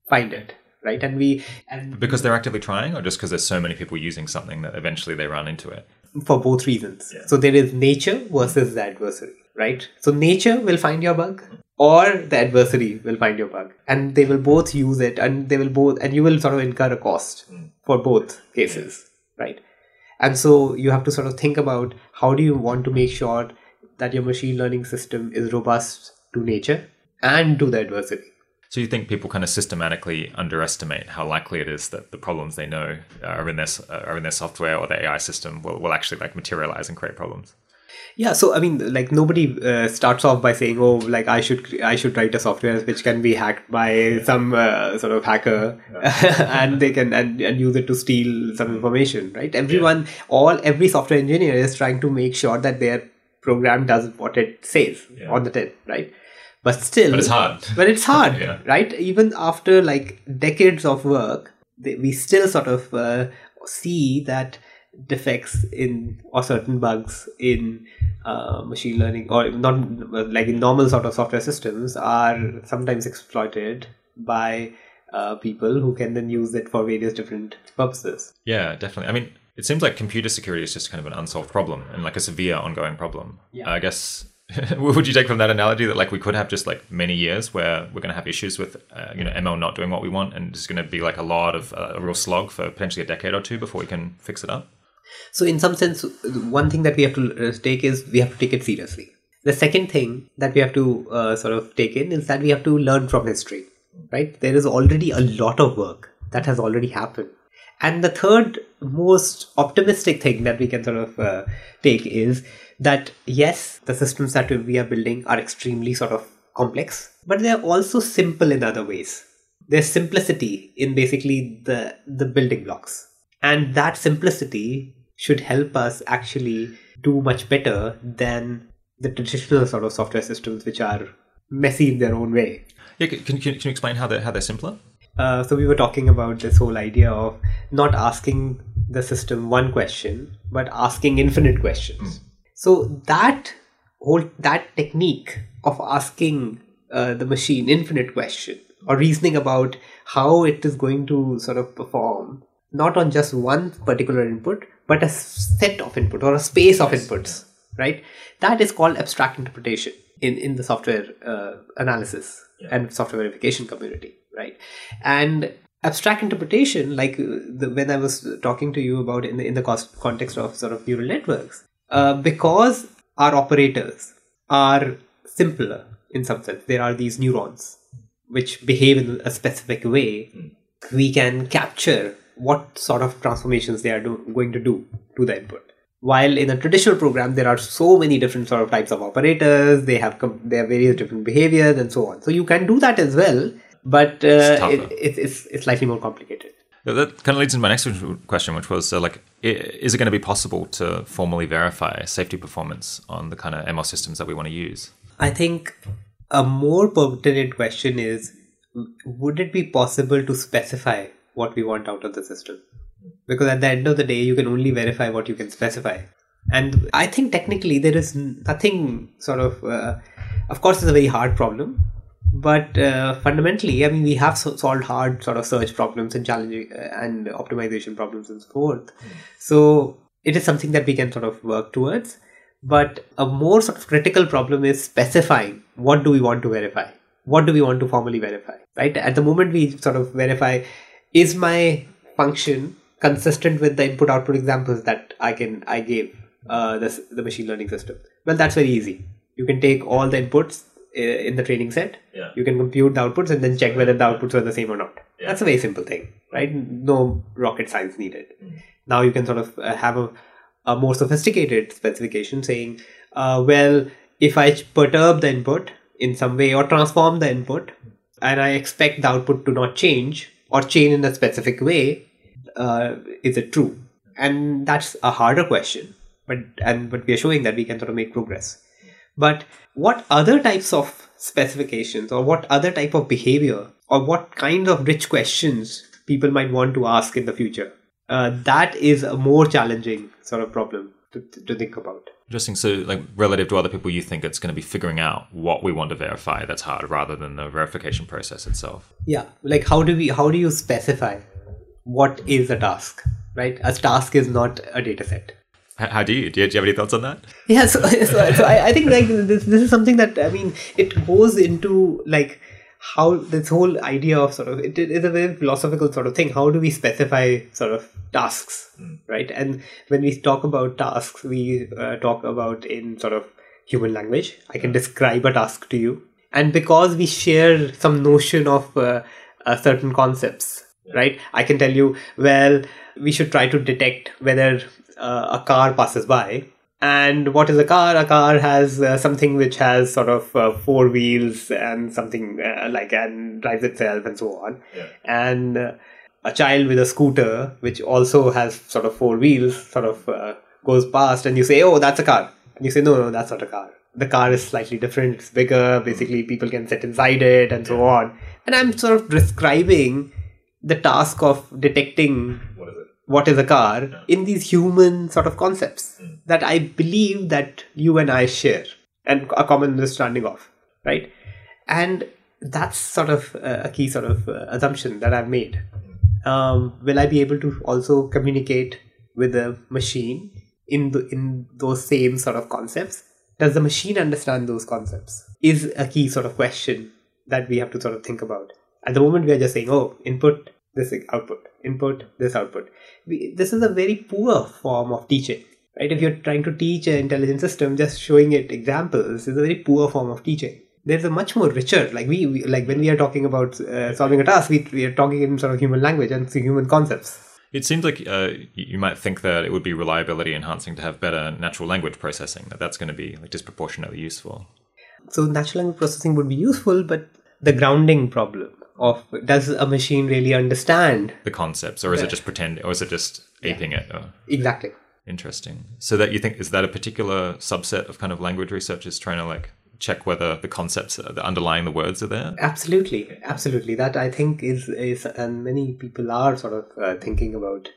Speaker 2: find it right and we and
Speaker 1: because they're actively trying or just because there's so many people using something that eventually they run into it
Speaker 2: for both reasons. Yeah. So there is nature versus the adversary, right? So nature will find your bug or the adversary will find your bug and they will both use it and they will both and you will sort of incur a cost mm. for both cases, yeah. right? And so you have to sort of think about how do you want to make sure that your machine learning system is robust to nature and to the adversary
Speaker 1: so you think people kind of systematically underestimate how likely it is that the problems they know are in their are in their software or their AI system will, will actually like materialize and create problems?
Speaker 2: Yeah, so I mean, like nobody uh, starts off by saying, "Oh, like I should I should write a software which can be hacked by some uh, sort of hacker, yeah. *laughs* and they can and, and use it to steal some information." Right? Everyone, yeah. all every software engineer is trying to make sure that their program does what it says yeah. on the tin, right? But still
Speaker 1: but it's hard.
Speaker 2: but it's hard *laughs* yeah. right? Even after like decades of work they, we still sort of uh, see that defects in or certain bugs in uh, machine learning or not like in normal sort of software systems are sometimes exploited by uh, people who can then use it for various different purposes.
Speaker 1: Yeah definitely. I mean it seems like computer security is just kind of an unsolved problem and like a severe ongoing problem. Yeah. i guess *laughs* would you take from that analogy that like we could have just like many years where we're going to have issues with uh, you know ML not doing what we want, and it's going to be like a lot of uh, a real slog for potentially a decade or two before we can fix it up?
Speaker 2: So, in some sense, one thing that we have to uh, take is we have to take it seriously. The second thing that we have to uh, sort of take in is that we have to learn from history. Right? There is already a lot of work that has already happened. And the third most optimistic thing that we can sort of uh, take is that yes, the systems that we are building are extremely sort of complex, but they are also simple in other ways. There's simplicity in basically the the building blocks, and that simplicity should help us actually do much better than the traditional sort of software systems, which are messy in their own way.
Speaker 1: Yeah, can, can, can you explain how they're how they're simpler?
Speaker 2: Uh, so we were talking about this whole idea of not asking the system one question, but asking infinite questions. Mm. So that whole that technique of asking uh, the machine infinite question or reasoning about how it is going to sort of perform not on just one particular input but a set of input or a space of inputs right that is called abstract interpretation in in the software uh, analysis and software verification community, right? And abstract interpretation, like uh, the, when I was talking to you about in the in the cost, context of sort of neural networks, uh, because our operators are simpler in some sense. There are these neurons which behave in a specific way. We can capture what sort of transformations they are do, going to do to the input. While in a traditional program, there are so many different sort of types of operators. They have com- they have various different behaviors and so on. So you can do that as well, but uh,
Speaker 1: tougher.
Speaker 2: it, it's, it's it's slightly more complicated.
Speaker 1: Yeah, That kind of leads into my next question, which was uh, like, is it going to be possible to formally verify safety performance on the kind of ML systems that we want to use?
Speaker 2: I think a more pertinent question is would it be possible to specify what we want out of the system? Because at the end of the day, you can only verify what you can specify. And I think technically there is nothing sort of, uh, of course, it's a very hard problem. But uh, fundamentally, I mean, we have so- solved hard sort of search problems and challenging uh, and optimization problems and so forth. So it is something that we can sort of work towards. But a more sort of critical problem is specifying what do we want to verify? What do we want to formally verify? Right? At the moment, we sort of verify is my function consistent with the input output examples that I can I gave uh, the, the machine learning system? Well, that's very easy. You can take all the inputs in the training set.
Speaker 1: Yeah.
Speaker 2: You can compute the outputs and then check whether the outputs are the same or not. That's a very simple thing, right? No rocket science needed. Now you can sort of uh, have a, a more sophisticated specification saying, uh, well, if I perturb the input in some way or transform the input, and I expect the output to not change or change in a specific way, uh, is it true? And that's a harder question. But and but we are showing that we can sort of make progress. But what other types of specifications or what other type of behavior or what kind of rich questions people might want to ask in the future? Uh, that is a more challenging sort of problem to, to think about.
Speaker 1: Interesting. So, like, relative to other people, you think it's going to be figuring out what we want to verify that's hard rather than the verification process itself.
Speaker 2: Yeah, like how do we how do you specify what is a task? Right, a task is not a data set.
Speaker 1: How do you? Do you, do you have any thoughts on that?
Speaker 2: yeah so, *laughs* so, so I, I think like this, this is something that i mean it goes into like how this whole idea of sort of it is a very philosophical sort of thing. How do we specify sort of tasks right? And when we talk about tasks we uh, talk about in sort of human language. I can describe a task to you. And because we share some notion of uh, uh, certain concepts right? I can tell you well we should try to detect whether uh, a car passes by and what is a car? A car has uh, something which has sort of uh, four wheels and something uh, like and drives itself and so on. And uh, a child with a scooter, which also has sort of four wheels, sort of uh, goes past, and you say, "Oh, that's a car." And you say, "No, no, that's not a car. The car is slightly different. It's bigger. Basically, people can sit inside it, and so on." And I'm sort of describing the task of detecting
Speaker 1: What is it?
Speaker 2: what is a car in these human sort of concepts that I believe that you and I share and a common understanding of, right? And that's sort of uh, a key sort of uh, assumption that I've made. Um, will I be able to also communicate with the machine in the, in those same sort of concepts? Does the machine understand those concepts? Is a key sort of question that we have to sort of think about. At the moment, we are just saying, oh, input, this output, input, this output. We, this is a very poor form of teaching, right? If you're trying to teach an intelligent system, just showing it examples is a very poor form of teaching. There's a much more richer, like we, we like when we are talking about uh, solving a task, we, we are talking in sort of human language and human concepts.
Speaker 1: It seems like uh, you you might think that it would be reliability enhancing to have better natural language processing. That that's going to be like disproportionately useful.
Speaker 2: So natural language processing would be useful, but the grounding problem of does a machine really understand
Speaker 1: The concepts, or is it just pretend, or is it just aping it? Oh,
Speaker 2: exactly?
Speaker 1: interesting. So that you think is that a particular subset of kind of language research is trying to like check whether the concepts, the underlying the words are there.
Speaker 2: Absolutely, absolutely. That I think is is, and many people are sort of uh, thinking about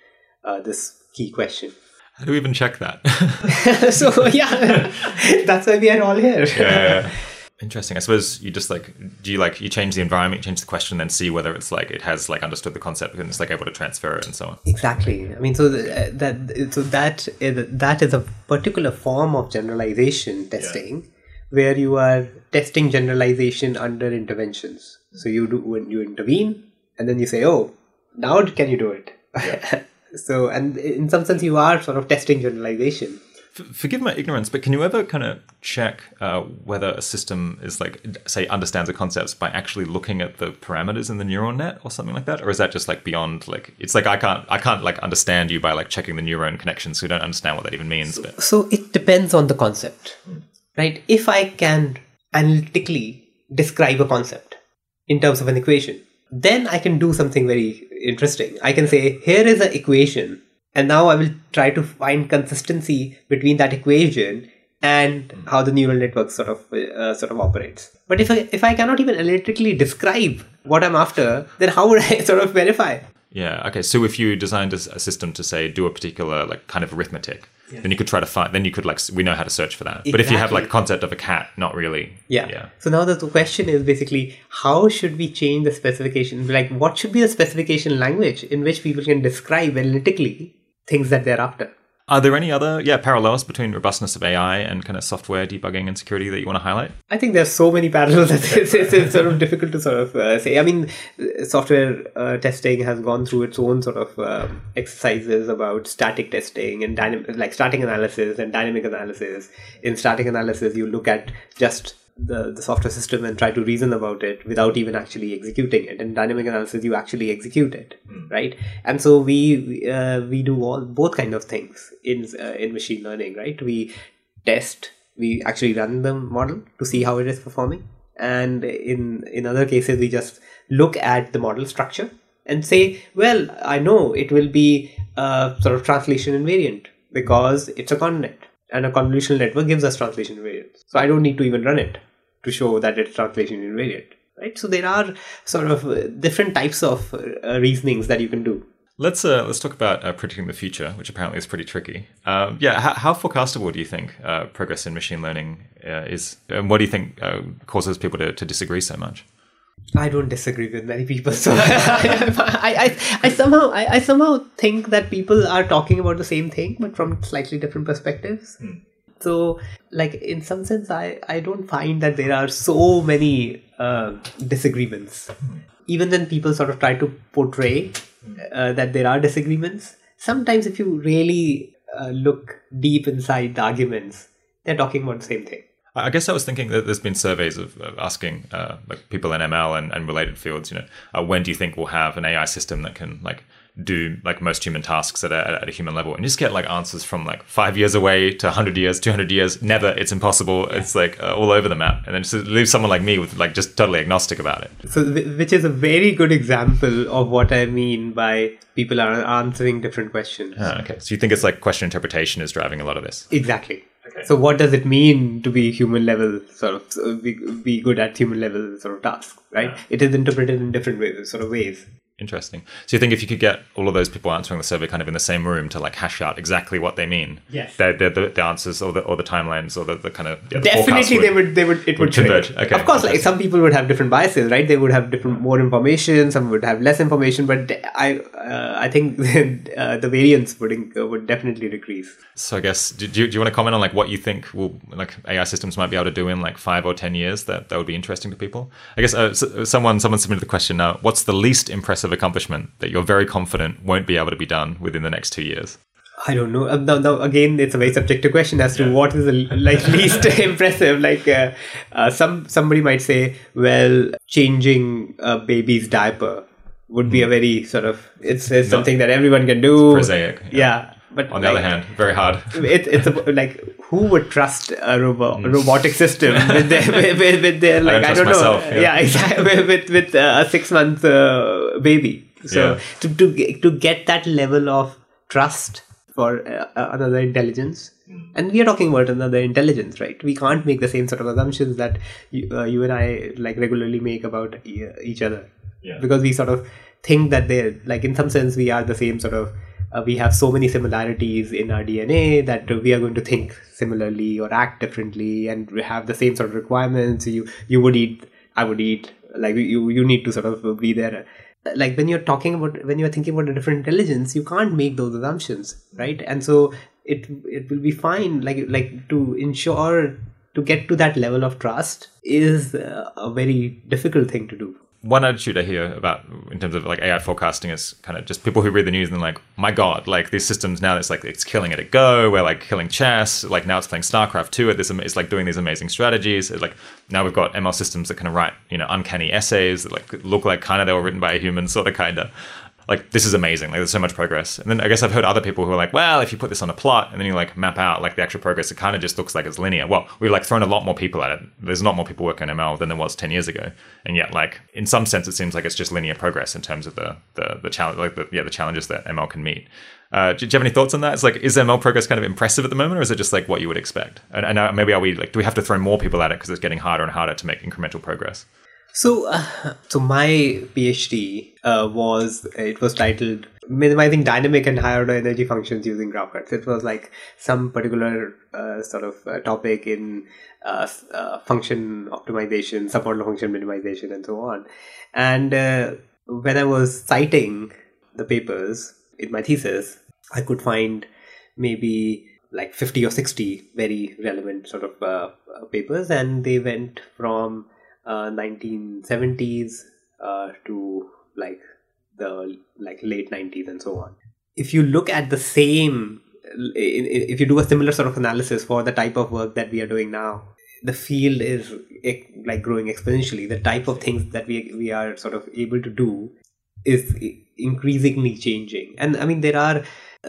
Speaker 2: uh, this key question.
Speaker 1: How do we even check that? *laughs*
Speaker 2: so yeah, *laughs* that's why we are all here.
Speaker 1: Yeah. *laughs* Interesting. I suppose you just like do you like you change the environment, change the question, then see whether it's like it has like understood the concept and it's like able to transfer it and so on.
Speaker 2: Exactly. I mean, so the, uh, that so that uh, is, that is a particular form of generalization testing, where you are testing generalization under interventions. So you do when you intervene, and then you say, "Oh, now can you do it?" Yeah. *laughs* so, and in some sense, you are sort of testing generalization
Speaker 1: forgive my ignorance, but can you ever kind of check uh, whether a system is like, say, understands the concepts by actually looking at the parameters in the neural net or something like that, or is that just like beyond like it's like I can't I can't like understand you by like checking the neuron connections, so we don't understand what that even means.
Speaker 2: So,
Speaker 1: but.
Speaker 2: so it depends on the concept, right? If I can analytically describe a concept in terms of an equation, then I can do something very interesting. I can say here is an equation and now I will try to find consistency between that equation and mm. how the neural network sort of uh, sort of operates. But if I if I cannot even analytically describe what I'm after, then how would *laughs* I sort of verify?
Speaker 1: Yeah. Okay. So if you designed a, a system to say do a particular like kind of arithmetic, yeah. then you could try to find. Then you could like we know how to search for that. Exactly. But if you have like concept of a cat, not really.
Speaker 2: Yeah. yeah. So now the question is basically how should we change the specification? Like what should be the specification language in which people can describe analytically things that they're after.
Speaker 1: Are there any other yeah parallels between robustness of AI and kind of software debugging and security that you want to highlight?
Speaker 2: I think there's so many parallels *laughs* that it's, it's, it's sort of difficult to sort of uh, say. I mean, software uh, testing has gone through its own sort of um, exercises about static testing and dynamic, like static analysis and dynamic analysis. In static analysis, you look at just the, the software system and try to reason about it without even actually executing it. In dynamic analysis, you actually execute it, mm. right? And so we uh, we do all both kind of things in uh, in machine learning, right? We test, we actually run the model to see how it is performing, and in in other cases, we just look at the model structure and say, well, I know it will be a sort of translation invariant because it's a convnet and a convolutional network gives us translation invariance. So I don't need to even run it to show that it's translation invariant. Right. So there are sort of uh, different types of uh, reasonings that you can do.
Speaker 1: Let's uh, let's talk about uh, predicting the future, which apparently is pretty tricky. Um, yeah, how, how, forecastable do you think uh, progress in machine learning uh, is, and what do you think causes people to, to disagree so much?
Speaker 2: I don't disagree with many people. So *laughs* I, I, I, somehow I, I, somehow think that people are talking about the same thing, but from slightly different perspectives. Hmm. So, like in some sense, I I don't find that there are so many uh, disagreements. Even when people sort of try to portray uh, that there are disagreements, sometimes if you really uh, look deep inside the arguments, they're talking about the same thing.
Speaker 1: I guess I was thinking that there's been surveys of, of asking uh, like people in ML and, and related fields, you know, uh, when do you think we'll have an AI system that can like do like most human tasks at a, at a human level and just get like answers from like five years away to 100 years 200 years never it's impossible yeah. it's like uh, all over the map and then just leave someone like me with like just totally agnostic about it
Speaker 2: so which is a very good example of what i mean by people are answering different questions
Speaker 1: ah, okay so you think it's like question interpretation is driving a lot of this
Speaker 2: exactly Okay. So what does it mean to be human level sort of be, be good at human level sort of tasks, right? Yeah. It is interpreted in different ways, sort of ways.
Speaker 1: Interesting. So you think if you could get all of those people answering the survey kind of in the same room to like hash out exactly what they mean,
Speaker 2: yes,
Speaker 1: the, the, the answers or the or the timelines or the, the kind of
Speaker 2: yeah, the definitely they would they would it would, would converge. Okay, of course, like some people would have different biases, right? They would have different more information, some would have less information, but I uh, I think *laughs* uh, the variance would uh, would definitely decrease.
Speaker 1: So I guess do, do you, do you want to comment on like what you think will like AI systems might be able to do in like five or ten years that that would be interesting to people? I guess uh, someone someone submitted the question now. What's the least impressive accomplishment that you're very confident won't be able to be done within the next two years?
Speaker 2: I don't know. Uh, now, now, again, it's a very subjective question as to yeah. what is the like *laughs* least *laughs* impressive. Like uh, uh, some somebody might say, well, changing a baby's diaper would mm. be a hmm. very sort of it's, it's something that everyone can do.
Speaker 1: prosaic.
Speaker 2: Yeah. yeah. But
Speaker 1: on the like, other hand, very hard.
Speaker 2: It, it's a, like who would trust a robo- mm. robotic system with their, *laughs* with, with their like I don't, I don't know myself, yeah. yeah. exactly with with uh, a six month uh, baby. So yeah. to to to get that level of trust for uh, another intelligence, and we are talking about another intelligence, right? We can't make the same sort of assumptions that you, uh, you and I like regularly make about each other,
Speaker 1: yeah.
Speaker 2: because we sort of think that they're like in some sense we are the same sort of uh, we have so many similarities in our DNA that we are going to think similarly or act differently, and we have the same sort of requirements. You you would eat, I would eat. Like you you need to sort of be there. Like when you're talking about when you're thinking about a different intelligence, you can't make those assumptions, right? And so it it will be fine. Like like to ensure to get to that level of trust is uh, a very difficult thing to do
Speaker 1: one attitude I hear about in terms of like AI forecasting is kind of just people who read the news and like, my God, like these systems now it's like it's killing it at Go, we're like killing chess, like now it's playing StarCraft 2 at this it's like doing these amazing strategies. It's like now we've got ML systems that can write, you know, uncanny essays that like look like kind of they were written by a human, sort of kinda like this is amazing. Like there's so much progress. And then I guess I've heard other people who are like, well, if you put this on a plot and then you like map out like the actual progress, it kind of just looks like it's linear. Well, we've like thrown a lot more people at it. There's a lot more people working on ML than there was 10 years ago. And yet like in some sense, it seems like it's just linear progress in terms of the, the, the challenge, like the, yeah, the challenges that ML can meet. Uh, do, you have any thoughts on that? It's like, is ML progress kind of impressive at the moment, or is it just like what you would expect? And, and uh, maybe are we like, do we have to throw more people at it because it's getting harder and harder to make incremental progress?
Speaker 2: So, uh, so my PhD uh, was it was titled minimizing dynamic and high order energy functions using graph cuts. It was like some particular uh, sort of uh, topic in uh, uh, function optimization, submodular function minimization, and so on. And when I was citing the papers in my thesis, I could find maybe like 50 or 60 very relevant sort of papers, and they went from 1970s uh, uh, to like the like late 90s and so on. If you look at the same if you do a similar sort of analysis for the type of work that we are doing now the field is like growing exponentially. The type of things that we we are sort of able to do is increasingly changing. And i mean there are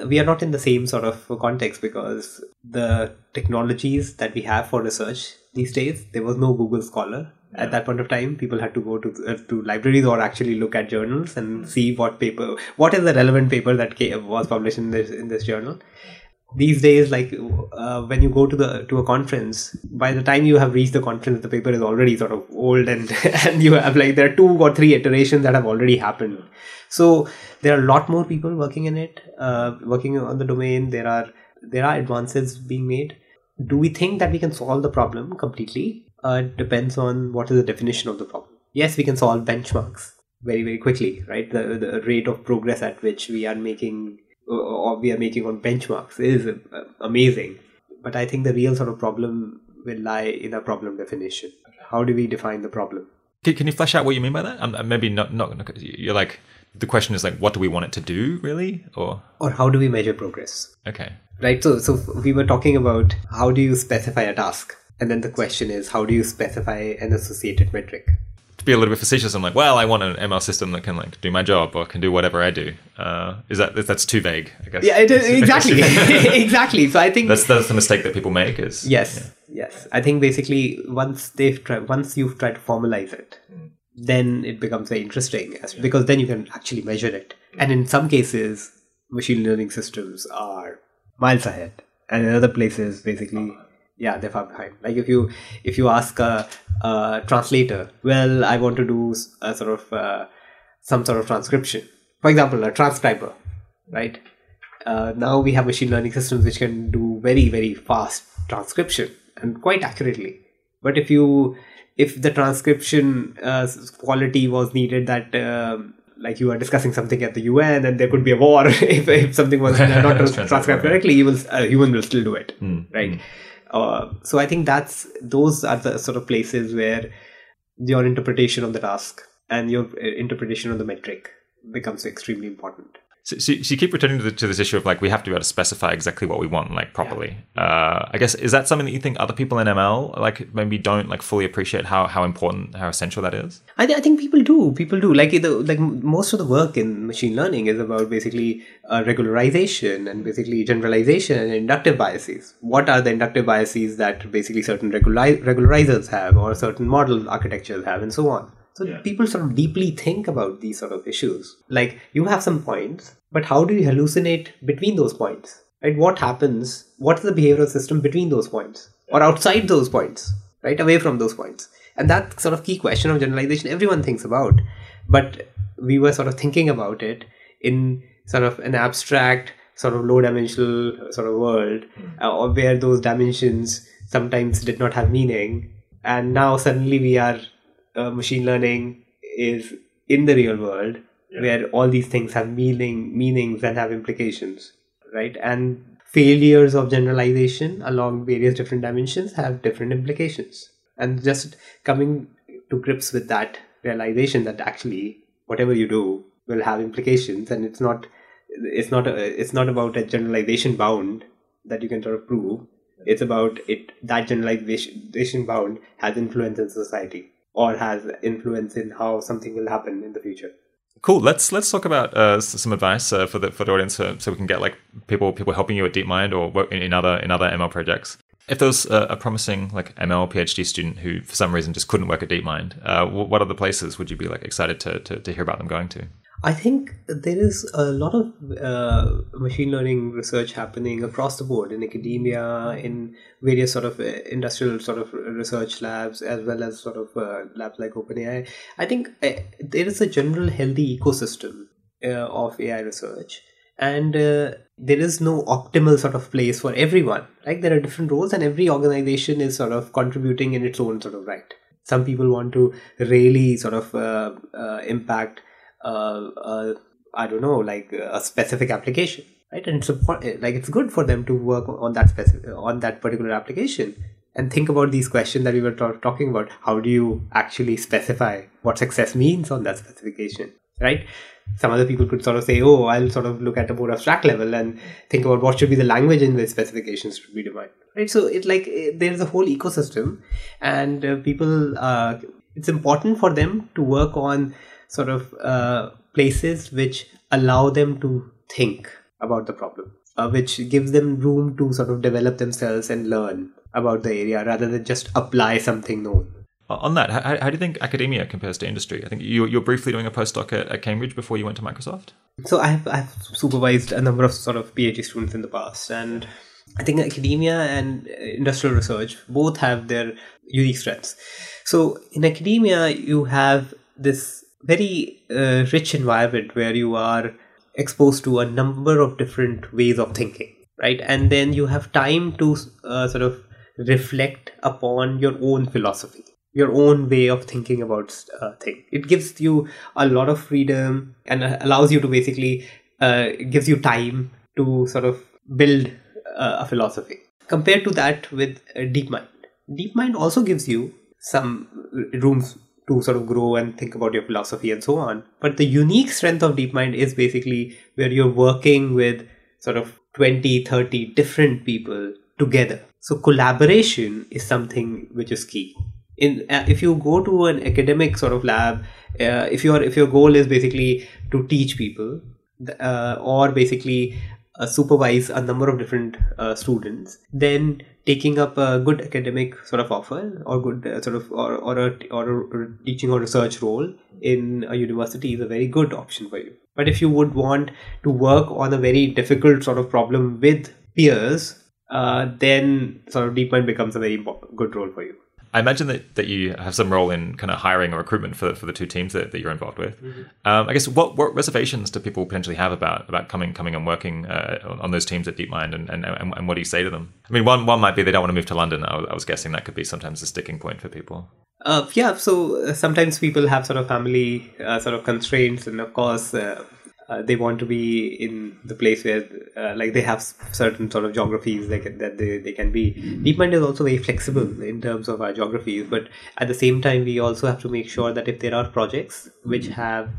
Speaker 2: we are not in the same sort of context because the technologies that we have for research these days there was no google scholar yeah. at that point of time people had to go to uh, to libraries or actually look at journals and see what paper what is the relevant paper that came, was published in this in this journal. These days like uh, when you go to the to a conference by the time you have reached the conference the paper is already sort of old and *laughs* and you have like there are two or three iterations that have already happened. So there are a lot more people working in it uh, working on the domain. There are there are advances being made. Do we think that we can solve the problem completely uh, depends on what is the definition of the problem yes we can solve benchmarks very very quickly right the, the rate of progress at which we are making or we are making on benchmarks is uh, amazing. But I think the real sort of problem will lie in a problem definition. How do we define the problem?
Speaker 1: Can, can you flesh out what you mean by that? Um, maybe not. Not you're like the question is like, what do we want it to do, really, or
Speaker 2: or how do we measure progress?
Speaker 1: Okay.
Speaker 2: Right. So so we were talking about how do you specify a task, and then the question is how do you specify an associated metric?
Speaker 1: to be a little bit facetious, I'm like, well, I want an ML system that can like do my job or can do whatever I do. Uh, is that that's too vague? I guess.
Speaker 2: Yeah, it, *laughs* exactly, *laughs* *laughs* exactly. So I think
Speaker 1: that's that's the mistake that people make. Is
Speaker 2: yes, yeah. yes. I think basically once they've tried, once you've tried to formalize it, mm. then it becomes very interesting yeah. because then you can actually measure it. Mm. And in some cases, machine learning systems are miles ahead, and in other places, basically. Uh-huh yeah they're far behind like if you if you ask a, a translator well i want to do a sort of uh, some sort of transcription. For example a transcriber right? Uh, now we have machine learning systems which can do very very fast transcription and quite accurately. But if you if the transcription uh, quality was needed that um, like you are discussing something at the UN and there could be a war *laughs* if, if something was *laughs* not transcribed correctly, you will, a human will still do it, mm, right? Mm. Uh, so I think that's those are the sort of places where your interpretation of the task and your uh, interpretation of the metric becomes extremely important.
Speaker 1: So, so, you keep returning to, the, to, this issue of like we have to be able to specify exactly what we want like properly. Yeah. Uh, I guess is that something that you think other people in ML like maybe don't like fully appreciate how how important how essential that is?
Speaker 2: I, th- I think people do. People do. Like the, like most of the work in machine learning is about basically uh, regularization and basically generalization and inductive biases. What are the inductive biases that basically certain regular- regularizers have or certain model architectures have and so on. So yeah. people sort of deeply think about these sort of issues. Like you have some points, but how do you hallucinate between those points? Right? What happens? What is the behavioral system between those points or outside those points? Right? Away from those points. And that sort of key question of generalization everyone thinks about. But we were sort of thinking about it in sort of an abstract, sort of low dimensional sort of world, mm. uh, where those dimensions sometimes did not have meaning. And now suddenly we are uh, machine learning is in the real world yeah. where all these things have meaning meanings and have implications right and failures of generalization along various different dimensions have different implications. And just coming to grips with that realization that actually whatever you do will have implications and it's not it's not a, it's not about a generalization bound that you can sort of prove it's about it that generalization bound has influence in society or has influence in how something will happen in the future
Speaker 1: Cool. Let's let's talk about uh, some advice uh, for the for the audience, so we can get like people people helping you at DeepMind or in, in other in other ML projects. If there was a, a, promising like ML PhD student who for some reason just couldn't work at DeepMind, uh, what other places would you be like excited to, to to hear about them going to?
Speaker 2: I think there is a lot of uh, machine learning research happening across the board in academia, in various sort of uh, industrial sort of research labs, as well as sort of uh, labs like OpenAI. I think uh, there is a general healthy ecosystem uh, of AI research, and uh, there is no optimal sort of place for everyone. Like there are different roles, and every organization is sort of contributing in its own sort of right. Some people want to really sort of impact uh, I don't know, like a specific application, right? And it's like it's good for them to work on that specific on that particular application and think about these questions that we were t- talking about. How do you actually specify what success means on that specification, right? Some other people could sort of say, "Oh, I'll sort of look at a more abstract level and think about what should be the language in which specifications should be defined." Right. So it like there's a whole ecosystem, and uh, people. Uh, it's important for them to work on sort of uh, places which allow them to think about the problem, uh, which gives them room to sort of develop themselves and learn about the area rather than just apply something known.
Speaker 1: On that, how, how do you think academia compares to industry? I think you, you're briefly doing a postdoc at, at Cambridge before you went to Microsoft.
Speaker 2: So I have, I have supervised a number of sort of PhD students in the past, and I think academia and industrial research both have their unique strengths. So in academia, you have this very uh, rich environment where you are exposed to a number of different ways of thinking right? And then you have time to uh, sort of reflect upon your own philosophy your own way of thinking about uh, things. It gives you a lot of freedom and allows you to basically uh, gives you time to sort of build uh, a philosophy. Compared to that with uh, deepmind. Deepmind also gives you some rooms to sort of grow and think about your philosophy and so on. But the unique strength of DeepMind is basically where you're working with sort of 20, 30 different people together. So collaboration is something which is key. In uh, if you go to an academic sort of lab, uh, if your if your goal is basically to teach people, uh, or basically uh, supervise a number of different uh, students, then taking up a good academic sort of offer or good uh, sort of or or a, or a teaching or research role in a university is a very good option for you. But if you would want to work on a very difficult sort of problem with peers, uh, then sort of DeepMind becomes a very good role for you.
Speaker 1: I imagine that, that you have some role in kind of hiring or recruitment for, for the two teams that, that you're involved with. Mm-hmm. Um, I guess what, what reservations do people potentially have about about coming coming and working uh, on those teams at DeepMind, and, and, and, and, what do you say to them? I mean, one one might be they don't want to move to London. I was, I was guessing that could be sometimes a sticking point for people.
Speaker 2: Uh, yeah, so uh, sometimes people have sort of family uh, sort of constraints, and of course, uh, they want to be in the place where uh, like they have certain sort of geographies like that they, they can be. Deepmind is also very flexible in terms of our geographies but at the same time we also have to make sure that if there are projects which have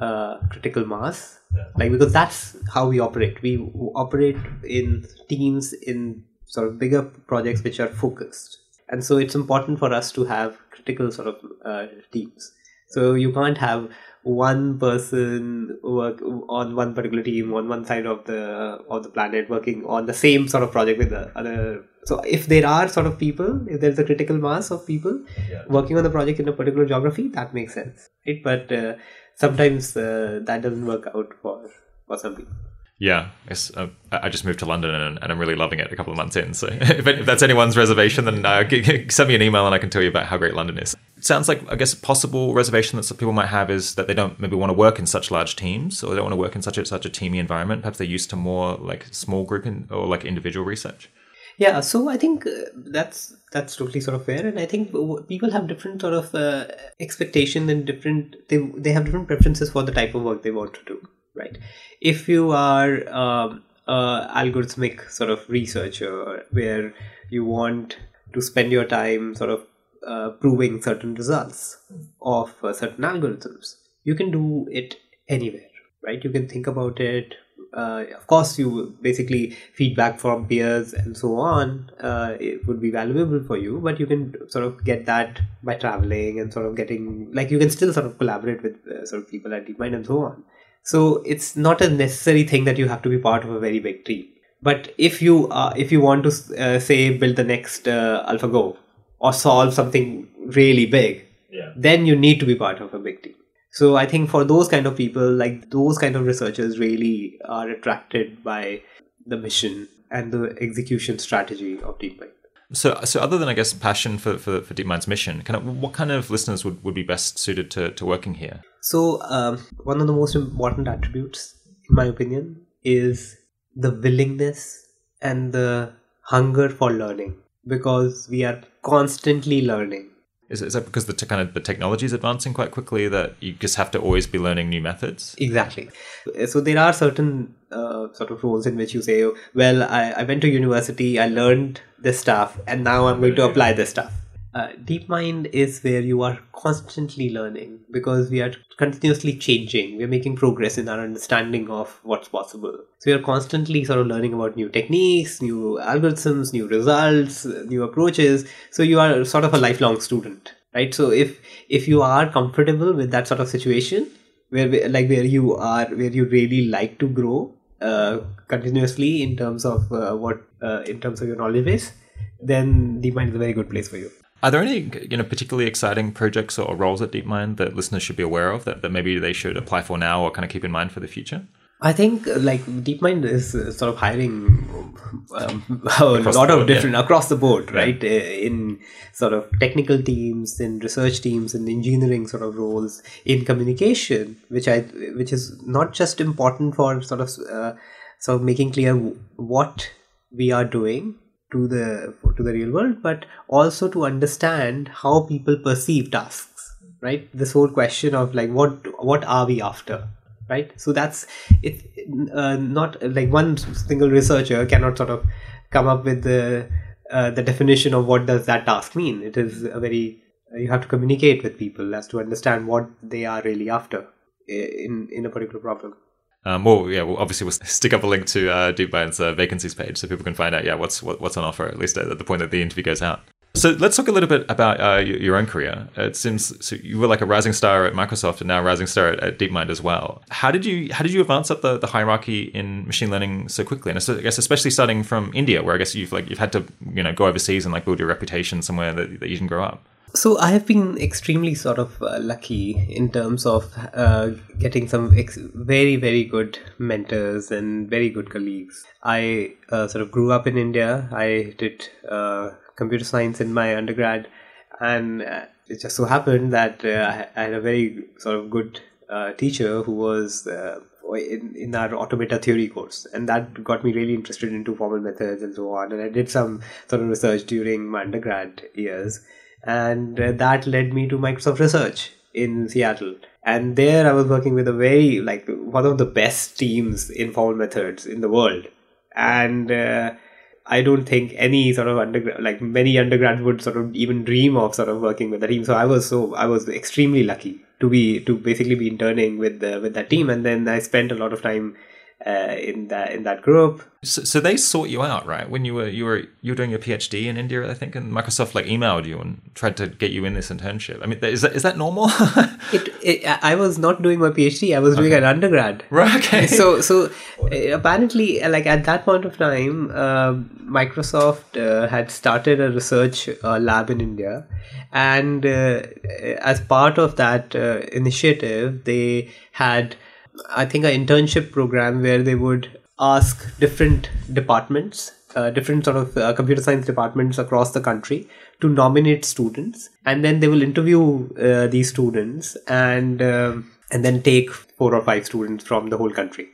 Speaker 2: uh, critical mass like because that's how we operate. We operate in teams in sort of bigger projects which are focused. And so it's important for us to have critical sort of uh, teams. So you can't have one person work on one particular team on one side of the of the planet working on the same sort of project with the other. So if there are sort of people if there's a critical mass of people yeah. working on the project in a particular geography that makes sense right? But uh, sometimes uh, that doesn't work out for for some people
Speaker 1: yeah, uh, I just moved to London and, and, I'm really loving it a couple of months in. So *laughs* if, if that's anyone's reservation, then uh, send me an email and I can tell you about how great London is. It sounds like, I guess, a possible reservation that some people might have is that they don't maybe want to work in such large teams or they don't want to work in such a, such a teamy environment. Perhaps they're used to more like small group in, or like individual research.
Speaker 2: Yeah, so I think uh, that's that's totally sort of fair, and I think people have different sort of uh, expectation and different they they have different preferences for the type of work they want to do right if you are um, algorithmic sort of researcher where you want to spend your time sort of uh, proving certain results of uh, certain algorithms. You can do it anywhere, right? You can think about it. Uh, of course, you basically feedback from peers and so on. Uh, it would be valuable for you, but you can sort of get that by traveling and sort of getting like you can still sort of collaborate with uh, sort of people at DeepMind and so on. So it's not a necessary thing that you have to be part of a very big team. But if you uh, if you want to uh, say build the next uh, AlphaGo or solve something really big,
Speaker 1: Yeah.
Speaker 2: then you need to be part of a big team. So I think for those kind of people, like those kind of researchers, really are attracted by the mission and the execution strategy of DeepMind.
Speaker 1: So, so other than I guess passion for, for, for DeepMind's mission, kind of what kind of listeners would, would be best suited to, to working here?
Speaker 2: So, um, one of the most important attributes, in my opinion, is the willingness and the hunger for learning because we are constantly learning.
Speaker 1: Is, is that because the kind of the technology is advancing quite quickly that you just have to always be learning new methods?
Speaker 2: Exactly. So, there are certain uh, sort of roles in which you say, Well, I, I went to university, I learned this stuff, and now I'm going to apply this stuff. Uh, DeepMind is where you are constantly learning because we are continuously changing. We're making progress in our understanding of what's possible. So you're constantly sort of learning about new techniques, new algorithms, new results, new approaches. So you are sort of a lifelong student, right? So if if you are comfortable with that sort of situation, where we- like where you are, where you really like to grow uh, continuously in terms of uh, what uh, in terms of your knowledge base, then DeepMind is a very good place for you.
Speaker 1: Are there any you know particularly exciting projects or roles at DeepMind that listeners should be aware of that, that maybe they should apply for now or kind of keep in mind for the future?
Speaker 2: I think like DeepMind is uh, sort of hiring um, *laughs* a lot
Speaker 1: the
Speaker 2: of
Speaker 1: board,
Speaker 2: different across the board, right? Uh, In sort of technical teams, in research teams, in engineering sort of roles, in communication, which I which is not just important for sort of uh, sort of making clear what we are doing to the to the real world, but also to understand how people perceive tasks, right? This whole question of like what what are we after? right so that's it uh, not like one single researcher cannot sort of come up with the uh, the definition of what does that task mean it is a very you have to communicate with people as to understand what they are really after in in a particular problem
Speaker 1: Um, well, yeah, well, obviously we'll *laughs* stick up a link to uh, DeepMind's uh, vacancies page so people can find out, yeah, what's what, what's on offer at least at the point that the interview goes out. So let's talk a little bit about uh, your, own career. It seems so you were like a rising star at Microsoft and now rising star at, at DeepMind as well. How did you how did you advance up the, the hierarchy in machine learning so quickly? And I guess especially starting from India, where I guess you've like you've had to you know go overseas and like build your reputation somewhere that, that you didn't grow up.
Speaker 2: So I have been extremely sort of uh, lucky in terms of uh, getting some ex- very very good mentors and very good colleagues. I uh, sort of grew up in India. I did uh, computer science in my undergrad, and uh, it just so happened that uh, I had a very sort of good teacher who was. In, in our automata theory course and that got me really interested into formal methods and so on and i did some sort of research during my undergrad years and uh, that led me to Microsoft Research in Seattle. And there I was working with a very, like, one of the best teams in formal methods in the world. And uh, I don't think any sort of undergrad, like many undergrads would sort of even dream of sort of working with the team. So I was so, I was extremely lucky to be, to basically be interning with the, with that team. And then I spent a lot of time uh, in that in that group.
Speaker 1: So, so they sought you out, right? When you were you were you were doing your PhD in India, I think, and Microsoft like emailed you and tried to get you in this internship. I mean, is that is that normal? *laughs*
Speaker 2: it, it I was not doing my PhD. I was doing an undergrad.
Speaker 1: right. Okay.
Speaker 2: so so uh, apparently like at that point of time uh, microsoft uh, had started a research uh, lab in india and uh, as part of that uh, initiative they had i think an internship program where they would ask different departments uh, different sort of uh, computer science departments across the country to nominate students. And then they will interview uh, these students and um, and then take four or five students from the whole country.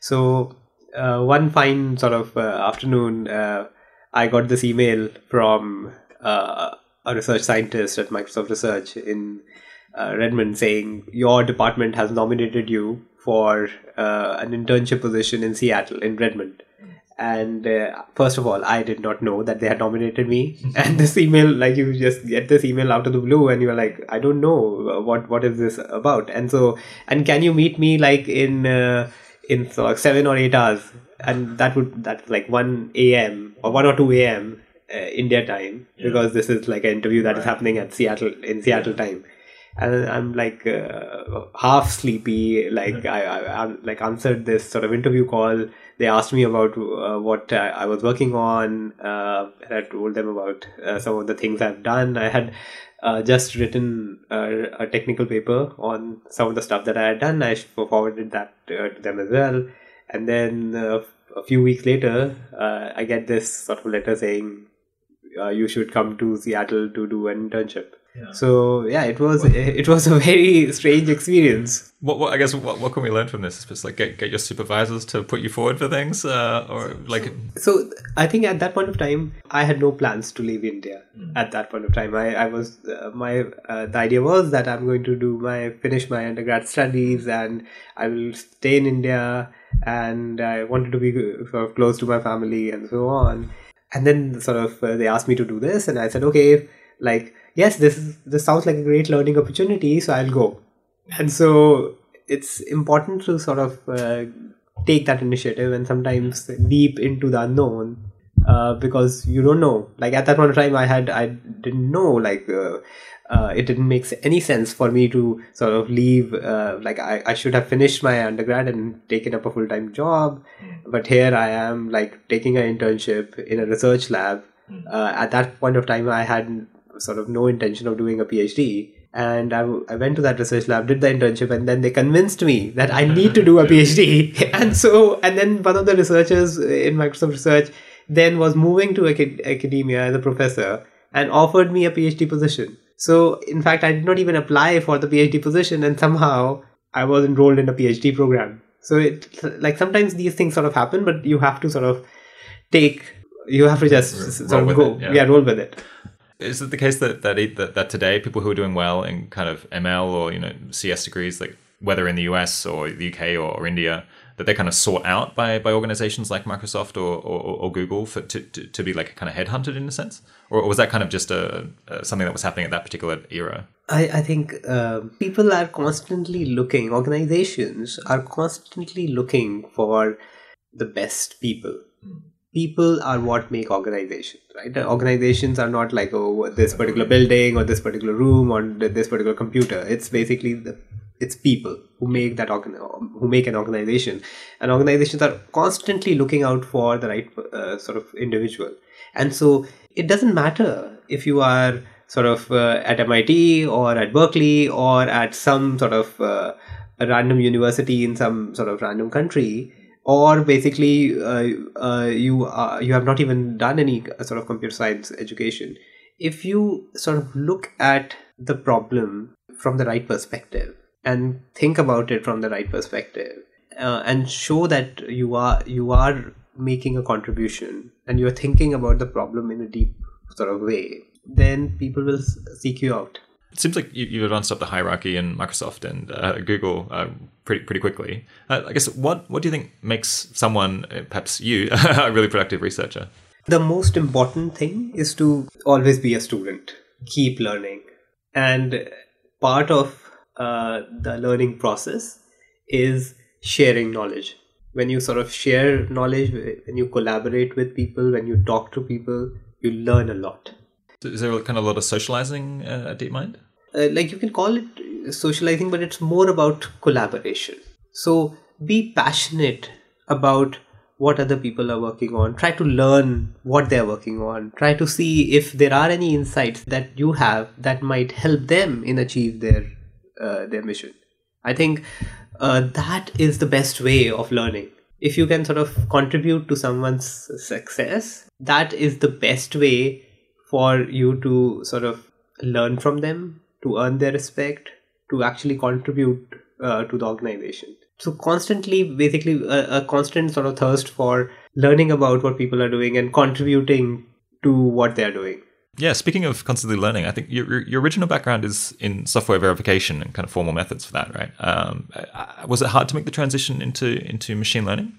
Speaker 2: So uh, one fine sort of uh, afternoon, uh, I got this email from a research scientist at Microsoft Research in Redmond saying your department has nominated you for uh, an internship position in Seattle in Redmond. and uh, first of all i did not know that they had nominated me *laughs* and this email like you just get this email out of the blue and you're like i don't know what what is this about and so and can you meet me like in uh, in so like 7 or 8 hours and that would that's like 1 a.m or 1 or 2 a.m uh, india time
Speaker 1: Yeah.
Speaker 2: because this is like an interview that is
Speaker 1: Right.
Speaker 2: happening at seattle in seattle time and I'm like uh, half sleepy. Like I, I, I like answered this sort of interview call. They asked me about uh, what I, I was working on. Uh, and I told them about uh, some of the things I've done. I had uh, just written uh, a technical paper on some of the stuff that I had done. I forwarded that uh, to them as well. And then uh, a few weeks later, uh, I get this sort of letter saying uh, you should come to Seattle to do an internship.
Speaker 1: Yeah.
Speaker 2: So yeah, it was *laughs* it was a very strange experience.
Speaker 1: What, what I guess what, what can we learn from this? Is just like get, get your supervisors to put you forward for things, uh, or like
Speaker 2: So I think at that point of time, I had no plans to leave India. At that point of time, I I was uh, my uh, the idea was that I'm going to do my finish my undergrad studies and I will stay in India and I wanted to be sort of close to my family and so on. And then sort of uh, they asked me to do this, and I said okay, like yes, this is, this sounds like a great learning opportunity, so I'll go. And so it's important to sort of uh, take that initiative and sometimes leap into the unknown uh, because you don't know. Like at that point of time, I had I didn't know like. Uh, uh, it didn't make any sense for me to sort of leave. Uh, like I, I should have finished my undergrad and taken up a full time job, but here I am like taking an internship in a research lab. Uh, at that point of time, I had sort of no intention of doing a PhD. And I, I went to that research lab, did the internship, and then they convinced me that I need to do a *laughs* PhD. *laughs* and so, and then one of the researchers in Microsoft Research then was moving to acad- academia as a professor and offered me a PhD position. So, in fact, I did not even apply for the PhD position, and somehow I was enrolled in a PhD program. So, it like sometimes these things sort of happen, but you have to sort of take, you have to just sort of go,
Speaker 1: it, yeah.
Speaker 2: yeah, roll with it.
Speaker 1: Is it the case that that, that that today people who are doing well in kind of ML or you know CS degrees, like whether in the US or the UK or, or India, that they're kind of sought out by by organizations like Microsoft or or, or Google for to, to, to be like kind of headhunted in a sense, or, was that kind of just a, a something that was happening at that particular era?
Speaker 2: I, I think uh, people are constantly looking, organizations are constantly looking for the best people. People are what make organizations, right? Organizations are not like, oh, this particular building or this particular room or this particular computer. It's basically the it's people who make that organ- who make an organization and organizations are constantly looking out for the right uh, sort of individual and so it doesn't matter if you are sort of uh, at MIT or at Berkeley or at some sort of uh, random university in some sort of random country or basically uh, uh, you are, you have not even done any sort of computer science education. If you sort of look at the problem from the right perspective and think about it from the right perspective uh, and show that you are you are making a contribution and you're thinking about the problem in a deep sort of way then people will seek you out
Speaker 1: It seems like you, you've advanced up the hierarchy in Microsoft and uh, Google uh, pretty pretty quickly. Uh, I guess what what do you think makes someone, uh, perhaps you, *laughs* a really productive researcher?
Speaker 2: the most important thing is to always be a student keep learning and part of uh, the learning process is sharing knowledge when you sort of share knowledge when you collaborate with people when you talk to people you learn a lot
Speaker 1: Is there kind of a lot of socializing uh, at DeepMind?
Speaker 2: uh, like you can call it socializing but it's more about collaboration. So be passionate about what other people are working on. Try to learn what they're working on. Try to see if there are any insights that you have that might help them in achieve their uh, their mission. I think uh, that is the best way of learning. If you can sort of contribute to someone's success that is the best way for you to sort of learn from them to earn their respect to actually contribute uh, to the organization so constantly basically a, a constant sort of thirst for learning about what people are doing and contributing to what they're doing
Speaker 1: Yeah, speaking of constantly learning, I think your, your- original background is in software verification and kind of formal methods for that, right? Um, uh, was it hard to make the transition into into machine learning?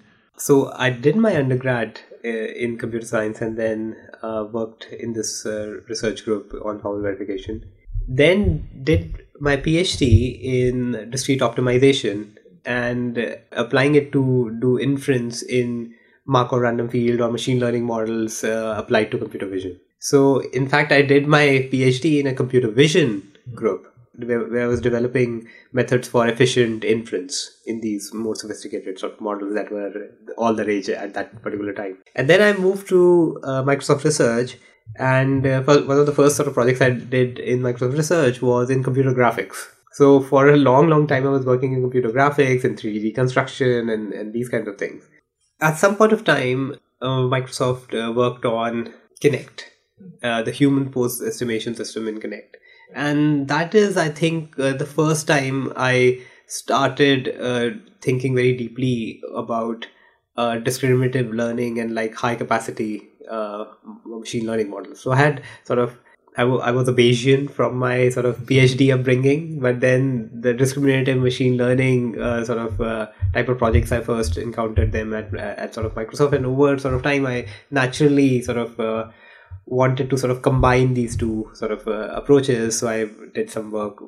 Speaker 2: so i did my undergrad in computer science and then uh, worked in this uh, research group on formal verification. Then did my PhD in discrete optimization and uh, applying it to do inference in Markov random field or machine learning models uh, applied to computer vision. So, in fact, I did my PhD in a computer vision group where, I was developing methods for efficient inference in these more sophisticated sort of models that were all the rage at that particular time. And then I moved to uh, Microsoft Research, and uh, one of the first sort of projects I did in Microsoft Research was in computer graphics. So for a long, long time, I was working in computer graphics and 3D reconstruction and, and these kinds of things. At some point of time, uh, Microsoft uh, worked on Kinect, uh, the human pose estimation system in Kinect and that is i think uh, the first time i started uh, thinking very deeply about uh, discriminative learning and like high capacity uh, machine learning models. So i had sort of I, w- I was a Bayesian from my sort of PhD upbringing, but then the discriminative machine learning uh, sort of uh, type of projects I first encountered them at, at sort of Microsoft, and over sort of time I naturally sort of wanted to sort of combine these two sort of uh, approaches. So I did some work,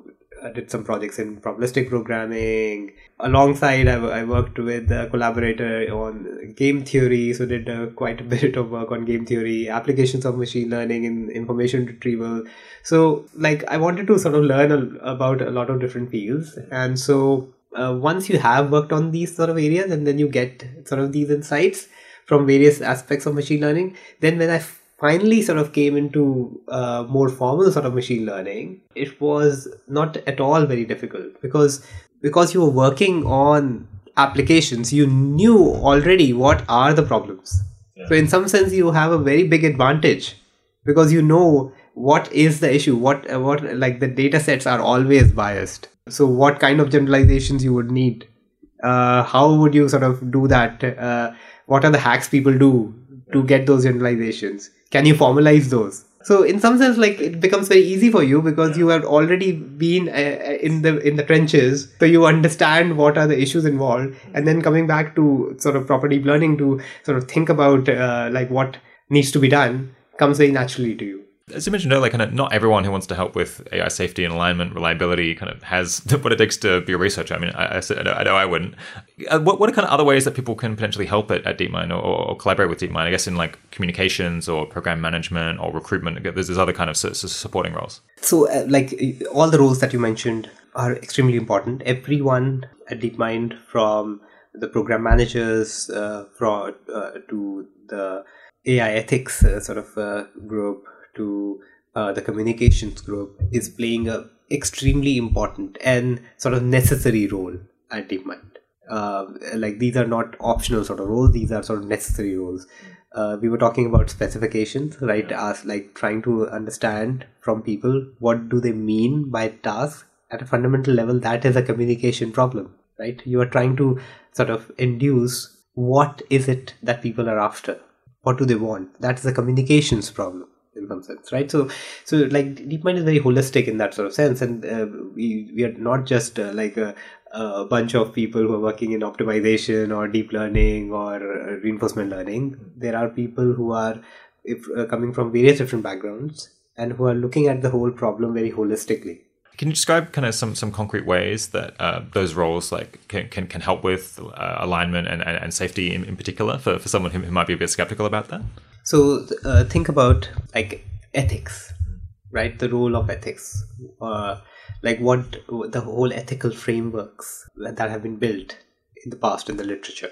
Speaker 2: I did some projects in probabilistic programming. Alongside, I, I worked with a collaborator on game theory, so did uh, quite a *laughs* bit of work on game theory, applications of machine learning in information retrieval. So, like, I wanted to sort of learn a, about a lot of different fields, and so uh, once you have worked on these sort of areas, and then you get sort of these insights from various aspects of machine learning, then when I finally sort of came into uh, more formal sort of machine learning, it was not at all very difficult because because you were working on applications, you knew already what are the problems. Yeah. So in some sense, you have a very big advantage because you know what is the issue. What what like the data sets are always biased. So what kind of generalizations you would need? Uh, how would you sort of do that? Uh, what are the hacks people do to get those generalizations? can you formalize those? So in some sense like it becomes very easy for you because you have already been uh, uh, in the in the trenches. So you understand what are the issues involved and then coming back to sort of proper deep learning to sort of think about uh, like what needs to be done comes very naturally to you
Speaker 1: as you mentioned earlier, kind of not everyone who wants to help with AI safety and alignment, reliability, kind of has *laughs* what it takes to be a researcher. I mean, I, I, I know I wouldn't. Uh, what, what are kind of other ways that people can potentially help at, at DeepMind or, or, collaborate with DeepMind? I guess in like communications or program management or recruitment. There's, there's other kind of supporting roles.
Speaker 2: So, uh, like all the roles that you mentioned are extremely important. Everyone at DeepMind, from the program managers, uh, from uh, to the AI ethics uh, sort of uh, group to uh, the communications group is playing a extremely important and sort of necessary role at DeepMind. Uh, like these are not optional sort of roles; these are sort of necessary roles. Uh, we were talking about specifications, right? As like trying to understand from people what do they mean by task at a fundamental level. That is a communication problem, right? You are trying to sort of induce what is it that people are after. What do they want? That is a communications problem in some sense right? So so like deepmind is very holistic in that sort of sense. And uh, we we are not just uh, like a, a, bunch of people who are working in optimization or deep learning or uh, reinforcement learning. There are people who are if, uh, coming from various different backgrounds and who are looking at the whole problem very holistically.
Speaker 1: Can you describe kind of some, some concrete ways that uh, those roles like can, can, can help with uh, alignment and, and, and safety in, in particular for, for someone who, who might be a bit skeptical about that?
Speaker 2: So uh, think about like ethics, right? The role of ethics, uh, like what the whole ethical frameworks that have been built in the past in the literature,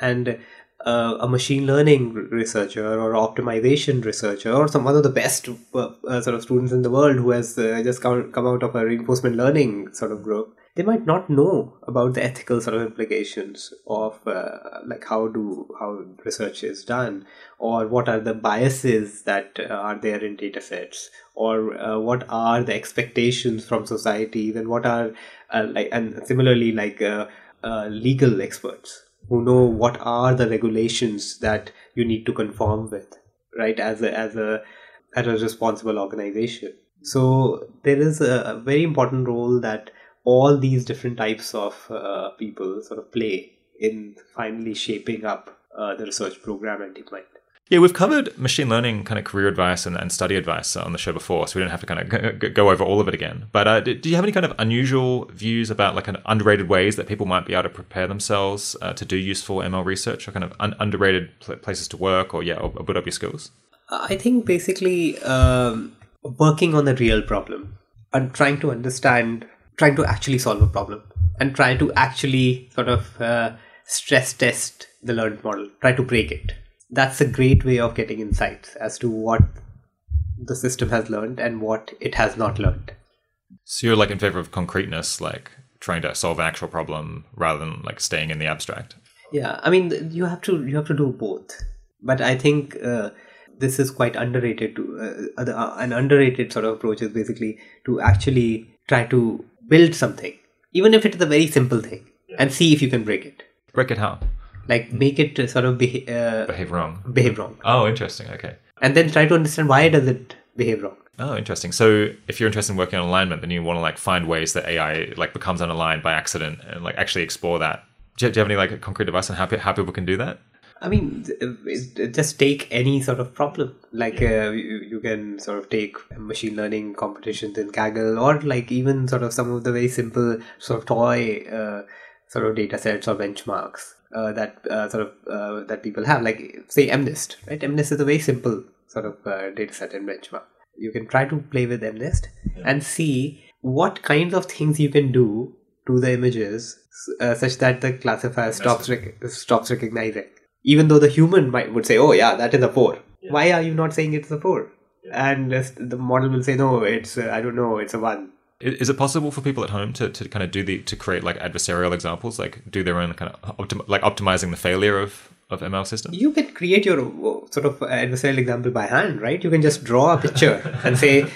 Speaker 2: and uh, a machine learning researcher or optimization researcher or some one of the best uh, uh, sort of students in the world who has uh, just come, come out of a reinforcement learning sort of group they might not know about the ethical sort of implications of uh, like how do how research is done or what are the biases that uh, are there in data sets or uh, what are the expectations from societies and what are uh, like and similarly like uh, uh, legal experts who know what are the regulations that you need to conform with right as a as a as a responsible organization. So there is a very important role that all these different types of uh, people sort of play in finally shaping up uh, the research program at DeepMind.
Speaker 1: Yeah, we've covered machine learning kind of career advice and, and study advice on the show before, so we don't have to kind of go, go over all of it again. But uh, do, do, you have any kind of unusual views about like an underrated ways that people might be able to prepare themselves uh, to do useful ML research, or kind of un- underrated pl- places to work, or yeah, or, or build up your skills?
Speaker 2: I think basically um, working on the real problem and trying to understand, trying to actually solve a problem, and try to actually sort of uh, stress test the learned model, try to break it that's a great way of getting insights as to what the system has learned and what it has not learned.
Speaker 1: So you're like in favor of concreteness, like trying to solve an actual problem rather than like staying in the abstract.
Speaker 2: Yeah, I mean you have to you have to do both, but I think uh, this is quite underrated. To uh, uh, an underrated sort of approach is basically to actually try to build something, even if it is a very simple thing, yeah. and see if you can break it.
Speaker 1: Break it how?
Speaker 2: like make it sort of beha- uh,
Speaker 1: behave wrong.
Speaker 2: behave wrong.
Speaker 1: Oh interesting okay.
Speaker 2: And then try to understand why does it behave wrong.
Speaker 1: Oh interesting. So if you're interested in working on alignment then you want to like find ways that ai like becomes unaligned by accident and like actually explore that. Do you, do you have any like concrete advice on how, how people can do that
Speaker 2: I mean, just take any sort of problem. Like uh, you, you, can sort of take machine learning competitions in Kaggle, or like even sort of some of the very simple sort of toy uh, sort of data sets or benchmarks uh, that uh, sort of uh, that people have, like say MNIST, right? MNIST is a very simple sort of uh, data set and benchmark. You can try to play with MNIST yeah. and see what kinds of things you can do to the images uh, such that the classifier stops rec- stops recognizing. Even though the human might would say, "Oh yeah, that is a four. Yeah. Why are you not saying it's a four? Yeah. And the model will say, "No, it's I don't know, it's a one."
Speaker 1: Is it possible for people at home to, to kind of do the to create like adversarial examples, like do their own kind of optim, like optimizing the failure of of ML systems?
Speaker 2: You can create your sort of adversarial example by hand, right? You can just draw a picture *laughs* and say,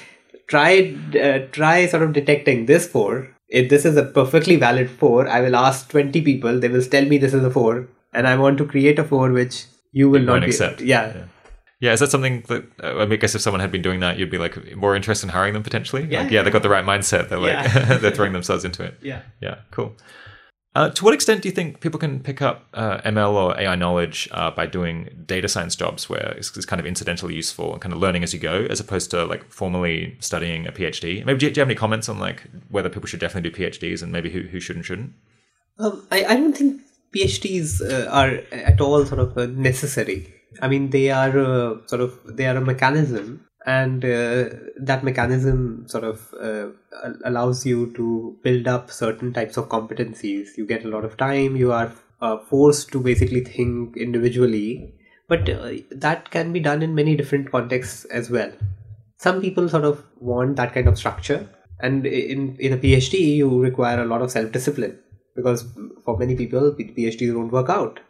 Speaker 2: try uh, try sort of detecting this four. If this is a perfectly valid four, I will ask twenty people. They will tell me this is a four, and I want to create a four which you will you not be,
Speaker 1: accept.
Speaker 2: Yeah. yeah.
Speaker 1: Yeah, is that something that uh, I, mean, I guess if someone had been doing that, you'd be like more interested in hiring them potentially? Yeah, like, yeah, they got the right mindset. They're like yeah. *laughs* they're throwing themselves into it.
Speaker 2: Yeah,
Speaker 1: yeah, cool. Uh, to what extent do you think people can pick up uh, ML or AI knowledge uh, by doing data science jobs where it's, it's, kind of incidentally useful and kind of learning as you go, as opposed to like formally studying a PhD? Maybe do you, do you have any comments on like whether people should definitely do PhDs and maybe who, who should and shouldn't?
Speaker 2: Um, I, I don't think PhDs uh, are at all sort of uh, necessary I mean, they are uh, sort of they are a mechanism, and uh, that mechanism sort of uh, allows you to build up certain types of competencies. You get a lot of time. You are uh, forced to basically think individually, but that can be done in many different contexts as well. Some people sort of want that kind of structure, and in in a PhD, you require a lot of self discipline because for many people, PhDs don't work out.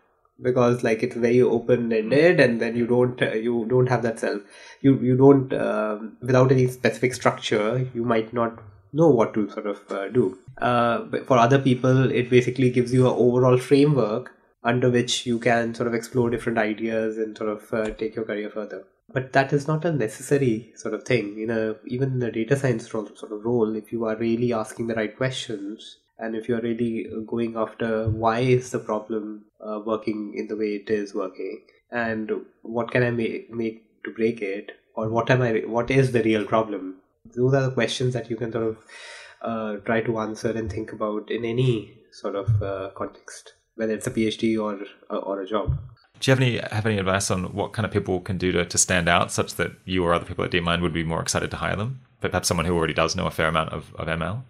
Speaker 2: Because like it's very open ended and then you don't uh, you don't have that self. You you don't uh, without any specific structure you might not know what to sort of uh, do. Uh, but for other people it basically gives you an overall framework under which you can sort of explore different ideas and sort of uh, take your career further. But that is not a necessary sort of thing. In a even a data science role, sort of role if you are really asking the right questions and if you're really going after why is the problem uh, working in the way it is working and what can i make, make to break it or what am i what is the real problem those are the questions that you can sort of uh, try to answer and think about in any sort of uh, context whether it's a phd or or a job
Speaker 1: do you have any have any advice on what kind of people can do to, to stand out such that you or other people at DeepMind would be more excited to hire them? But perhaps someone who already does know a fair amount of, of ML?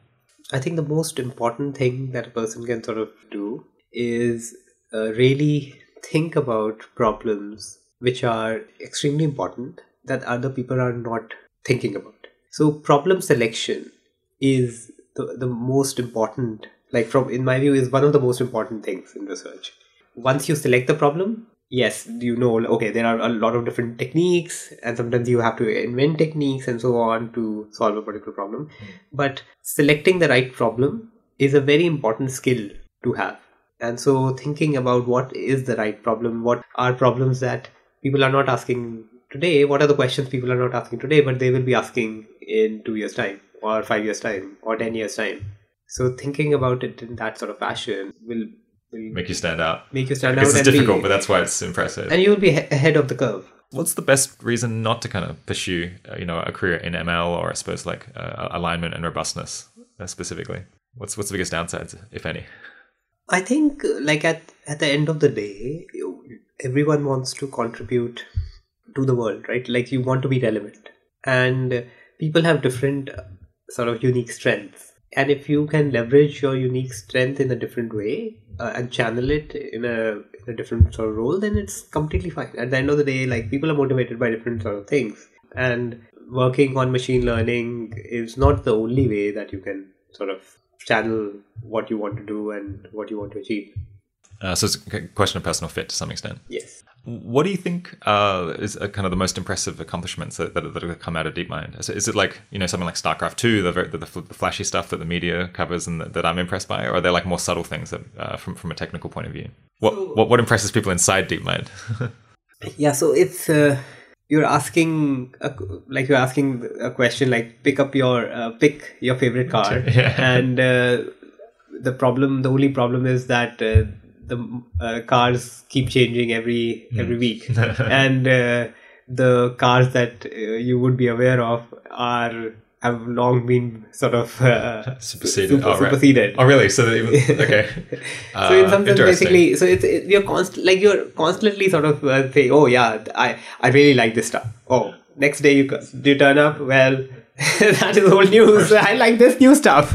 Speaker 2: I think the most important thing that a person can sort of do is uh, really think about problems which are extremely important that other people are not thinking about. So problem selection is the, the most important like from in my view is one of the most important things in research. Once you select the problem, yes, you know, okay, there are a lot of different techniques, and sometimes you have to invent techniques and so on to solve a particular problem. Mm. But selecting the right problem is a very important skill to have. And so, thinking about what is the right problem, what are problems that people are not asking today, what are the questions people are not asking today, but they will be asking in two years' time, or five years' time, or ten years' time. So, thinking about it in that sort of fashion will
Speaker 1: make you stand out.
Speaker 2: Make you stand out.
Speaker 1: It's difficult, be, but that's why it's impressive.
Speaker 2: And you will be ahead of the curve.
Speaker 1: What's the best reason not to kind of pursue, uh, you know, a career in ML or I suppose like uh, alignment and robustness uh, specifically? What's what's the biggest downsides, if any?
Speaker 2: I think, like at at the end of the day, you, everyone wants to contribute to the world, right? Like you want to be relevant, and people have different uh, sort of unique strengths. And if you can leverage your unique strength in a different way uh, and channel it in a in a different sort of role, then it's completely fine. At the end of the day, like people are motivated by different sort of things, and working on machine learning is not the only way that you can sort of channel what you want to do and what you want to achieve.
Speaker 1: Uh, so it's a question of personal fit to some extent.
Speaker 2: Yes.
Speaker 1: What do you think uh, is uh, kind of the most impressive accomplishments that, that, that have come out of DeepMind? Is, is, it like you know something like StarCraft Two, the, the, the, flashy stuff that the media covers and that, that, I'm impressed by, or are there like more subtle things that, uh, from from a technical point of view? What what, what impresses people inside DeepMind? *laughs*
Speaker 2: yeah, so it's uh, you're asking a, like you're asking a question like pick up your uh, pick your favorite car, *laughs* yeah. and uh, the problem, the only problem is that the uh, cars keep changing every mm. every week, *laughs* and uh, the cars that uh, you would be aware of are have long been sort of uh, *laughs*
Speaker 1: superseded. Super,
Speaker 2: oh, superseded.
Speaker 1: Oh, really? So even, *laughs* okay.
Speaker 2: Uh, so in some sense, basically, so it's it, you're const- like you're constantly sort of uh, saying, "Oh yeah, I I really like this stuff." Oh, next day you you turn up. Well, that is old news. I like this new stuff.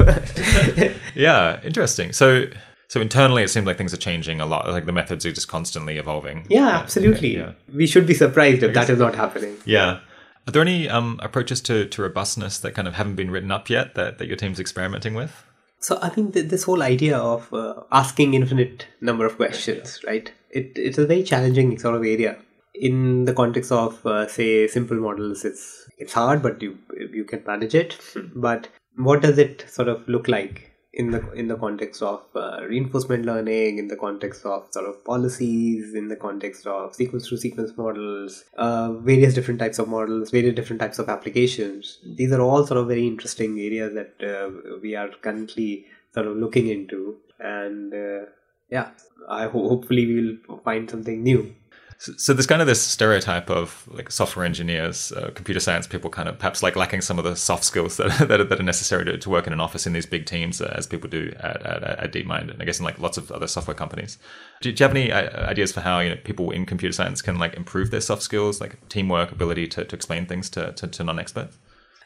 Speaker 1: yeah, interesting. So so internally, it seems like things are changing a lot. Like the methods are just constantly evolving.
Speaker 2: Yeah, absolutely. Yeah. We should be surprised if that is not happening.
Speaker 1: Yeah. Are there any um, approaches to, to robustness that kind of haven't been written up yet that, that your team's experimenting with?
Speaker 2: So I think this whole idea of uh, asking infinite number of questions, right? It, it's a very challenging sort of area. In the context of uh, say simple models, it's it's hard, but you you can manage it. Hmm. But what does it sort of look like in the in the context of uh, reinforcement learning, in the context of sort of policies, in the context of sequence to sequence models, uh, various different types of models, various different types of applications. These are all sort of very interesting areas that uh, we are currently sort of looking into, and uh, yeah, I ho- hopefully we'll find something new.
Speaker 1: So, there's kind of this stereotype of like software engineers, uh, computer science people, kind of perhaps like lacking some of the soft skills that *laughs* that are, that are necessary to, to, work in an office in these big teams, uh, as people do at, at, at, DeepMind, and I guess in like lots of other software companies. Do, do you have any uh, ideas for how you know people in computer science can like improve their soft skills, like teamwork, ability to, to explain things to, to, to non-experts?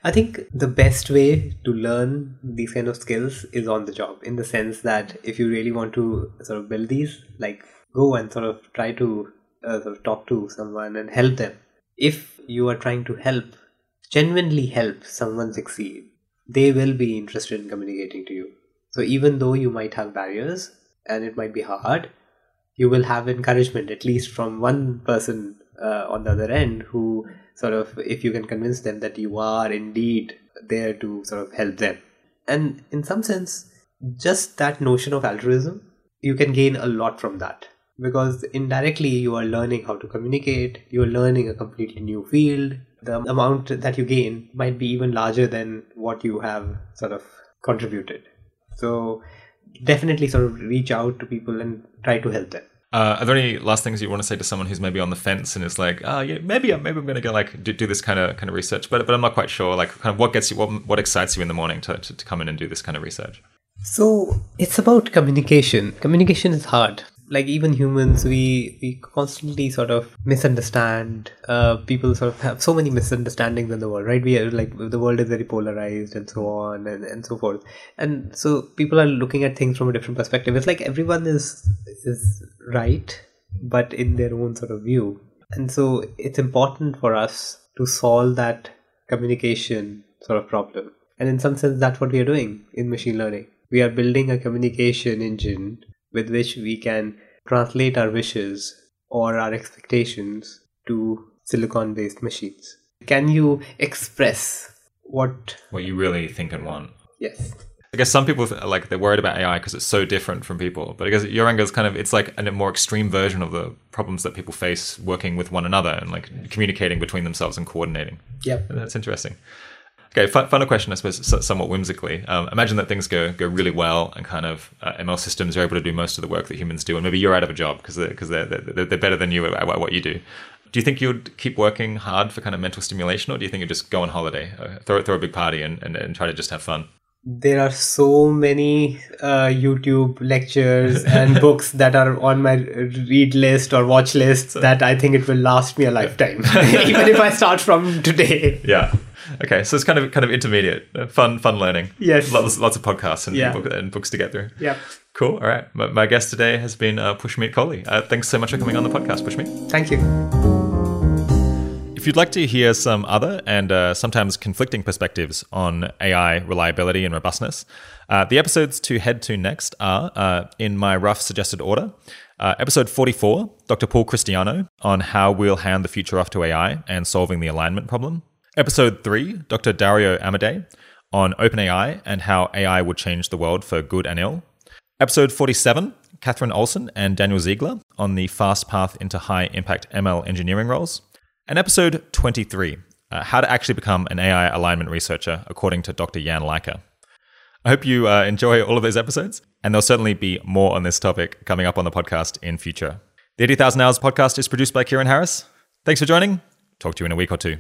Speaker 2: I think the best way to learn these kind of skills is on the job, in the sense that if you really want to sort of build these, like go and sort of try to uh, talk to someone and help them. If you are trying to help, genuinely help someone succeed, they will be interested in communicating to you. So even though you might have barriers and it might be hard, you will have encouragement at least from one person uh, on the other end who sort of if you can convince them that you are indeed there to sort of help them and in some sense just that notion of altruism you can gain a lot from that because indirectly you are learning how to communicate, you're learning a completely new field. The amount that you gain might be even larger than what you have sort of contributed. So definitely sort of reach out to people and try to help them.
Speaker 1: Uh, are there any last things you want to say to someone who's maybe on the fence and is like, oh yeah, maybe I'm maybe I'm going to go like do, do, this kind of kind of research, but but I'm not quite sure. Like, kind of what gets you, what what excites you in the morning to, to, to come in and do this kind of research?
Speaker 2: So it's about communication. Communication is hard like even humans we we constantly sort of misunderstand uh, people sort of have so many misunderstandings in the world right? We are like the world is very polarized and so on and, and so forth. And so people are looking at things from a different perspective. It's like everyone is is right but in their own sort of view. And so it's important for us to solve that communication sort of problem. And in some sense that's what we are doing in machine learning. We are building a communication engine with which we can translate our wishes or our expectations to silicon based machines. Can you express what
Speaker 1: what you really think and want?
Speaker 2: Yes.
Speaker 1: I guess some people like they're worried about AI because it's so different from people. But I guess Yoranga is kind of it's like a more extreme version of the problems that people face working with one another and like communicating between themselves and coordinating.
Speaker 2: Yep,
Speaker 1: that's interesting. Okay, final question, I suppose, somewhat whimsically. Um, imagine that things go go really well, and kind of uh, ML systems are able to do most of the work that humans do, and maybe you're out of a job because they're, cause they're, they're, they're better than you at what you do. do you think you'd keep working hard for kind of mental stimulation, or do you think you'd just go on holiday, uh, throw throw a big party, and, and, and try to just have fun?
Speaker 2: there are so many uh, YouTube lectures *laughs* and books that are on my read list or watch list that I think it will last me a lifetime, *laughs* *laughs* even if I start from today.
Speaker 1: Yeah. Okay, so it's kind of kind of intermediate, fun fun learning.
Speaker 2: Yes.
Speaker 1: lots, lots of podcasts and,
Speaker 2: Yeah.
Speaker 1: book, and books to get through.
Speaker 2: Yep.
Speaker 1: Cool. All right. My, my guest today has been uh, Pushmeet Kohli. Uh, thanks so much for coming on the podcast, Pushmeet.
Speaker 2: Thank you.
Speaker 1: If you'd like to hear some other and uh, sometimes conflicting perspectives on AI reliability and robustness, uh, the episodes to head to next are, uh, in my rough suggested order, uh, episode 44, Dr. Paul Christiano, on how we'll hand the future off to AI and solving the alignment problem. Episode 3, Dr. Dario Amodei, on OpenAI and how AI would change the world for good and ill. Episode 47, Catherine Olsson and Daniel Ziegler on the fast path into high impact ML engineering roles. And episode 23, uh, how to actually become an AI alignment researcher, according to Dr. Jan Leike. I hope you uh, enjoy all of those episodes, and there'll certainly be more on this topic coming up on the podcast in future. The 80,000 Hours podcast is produced by Keiran Harris. Thanks for joining. Talk to you in a week or two.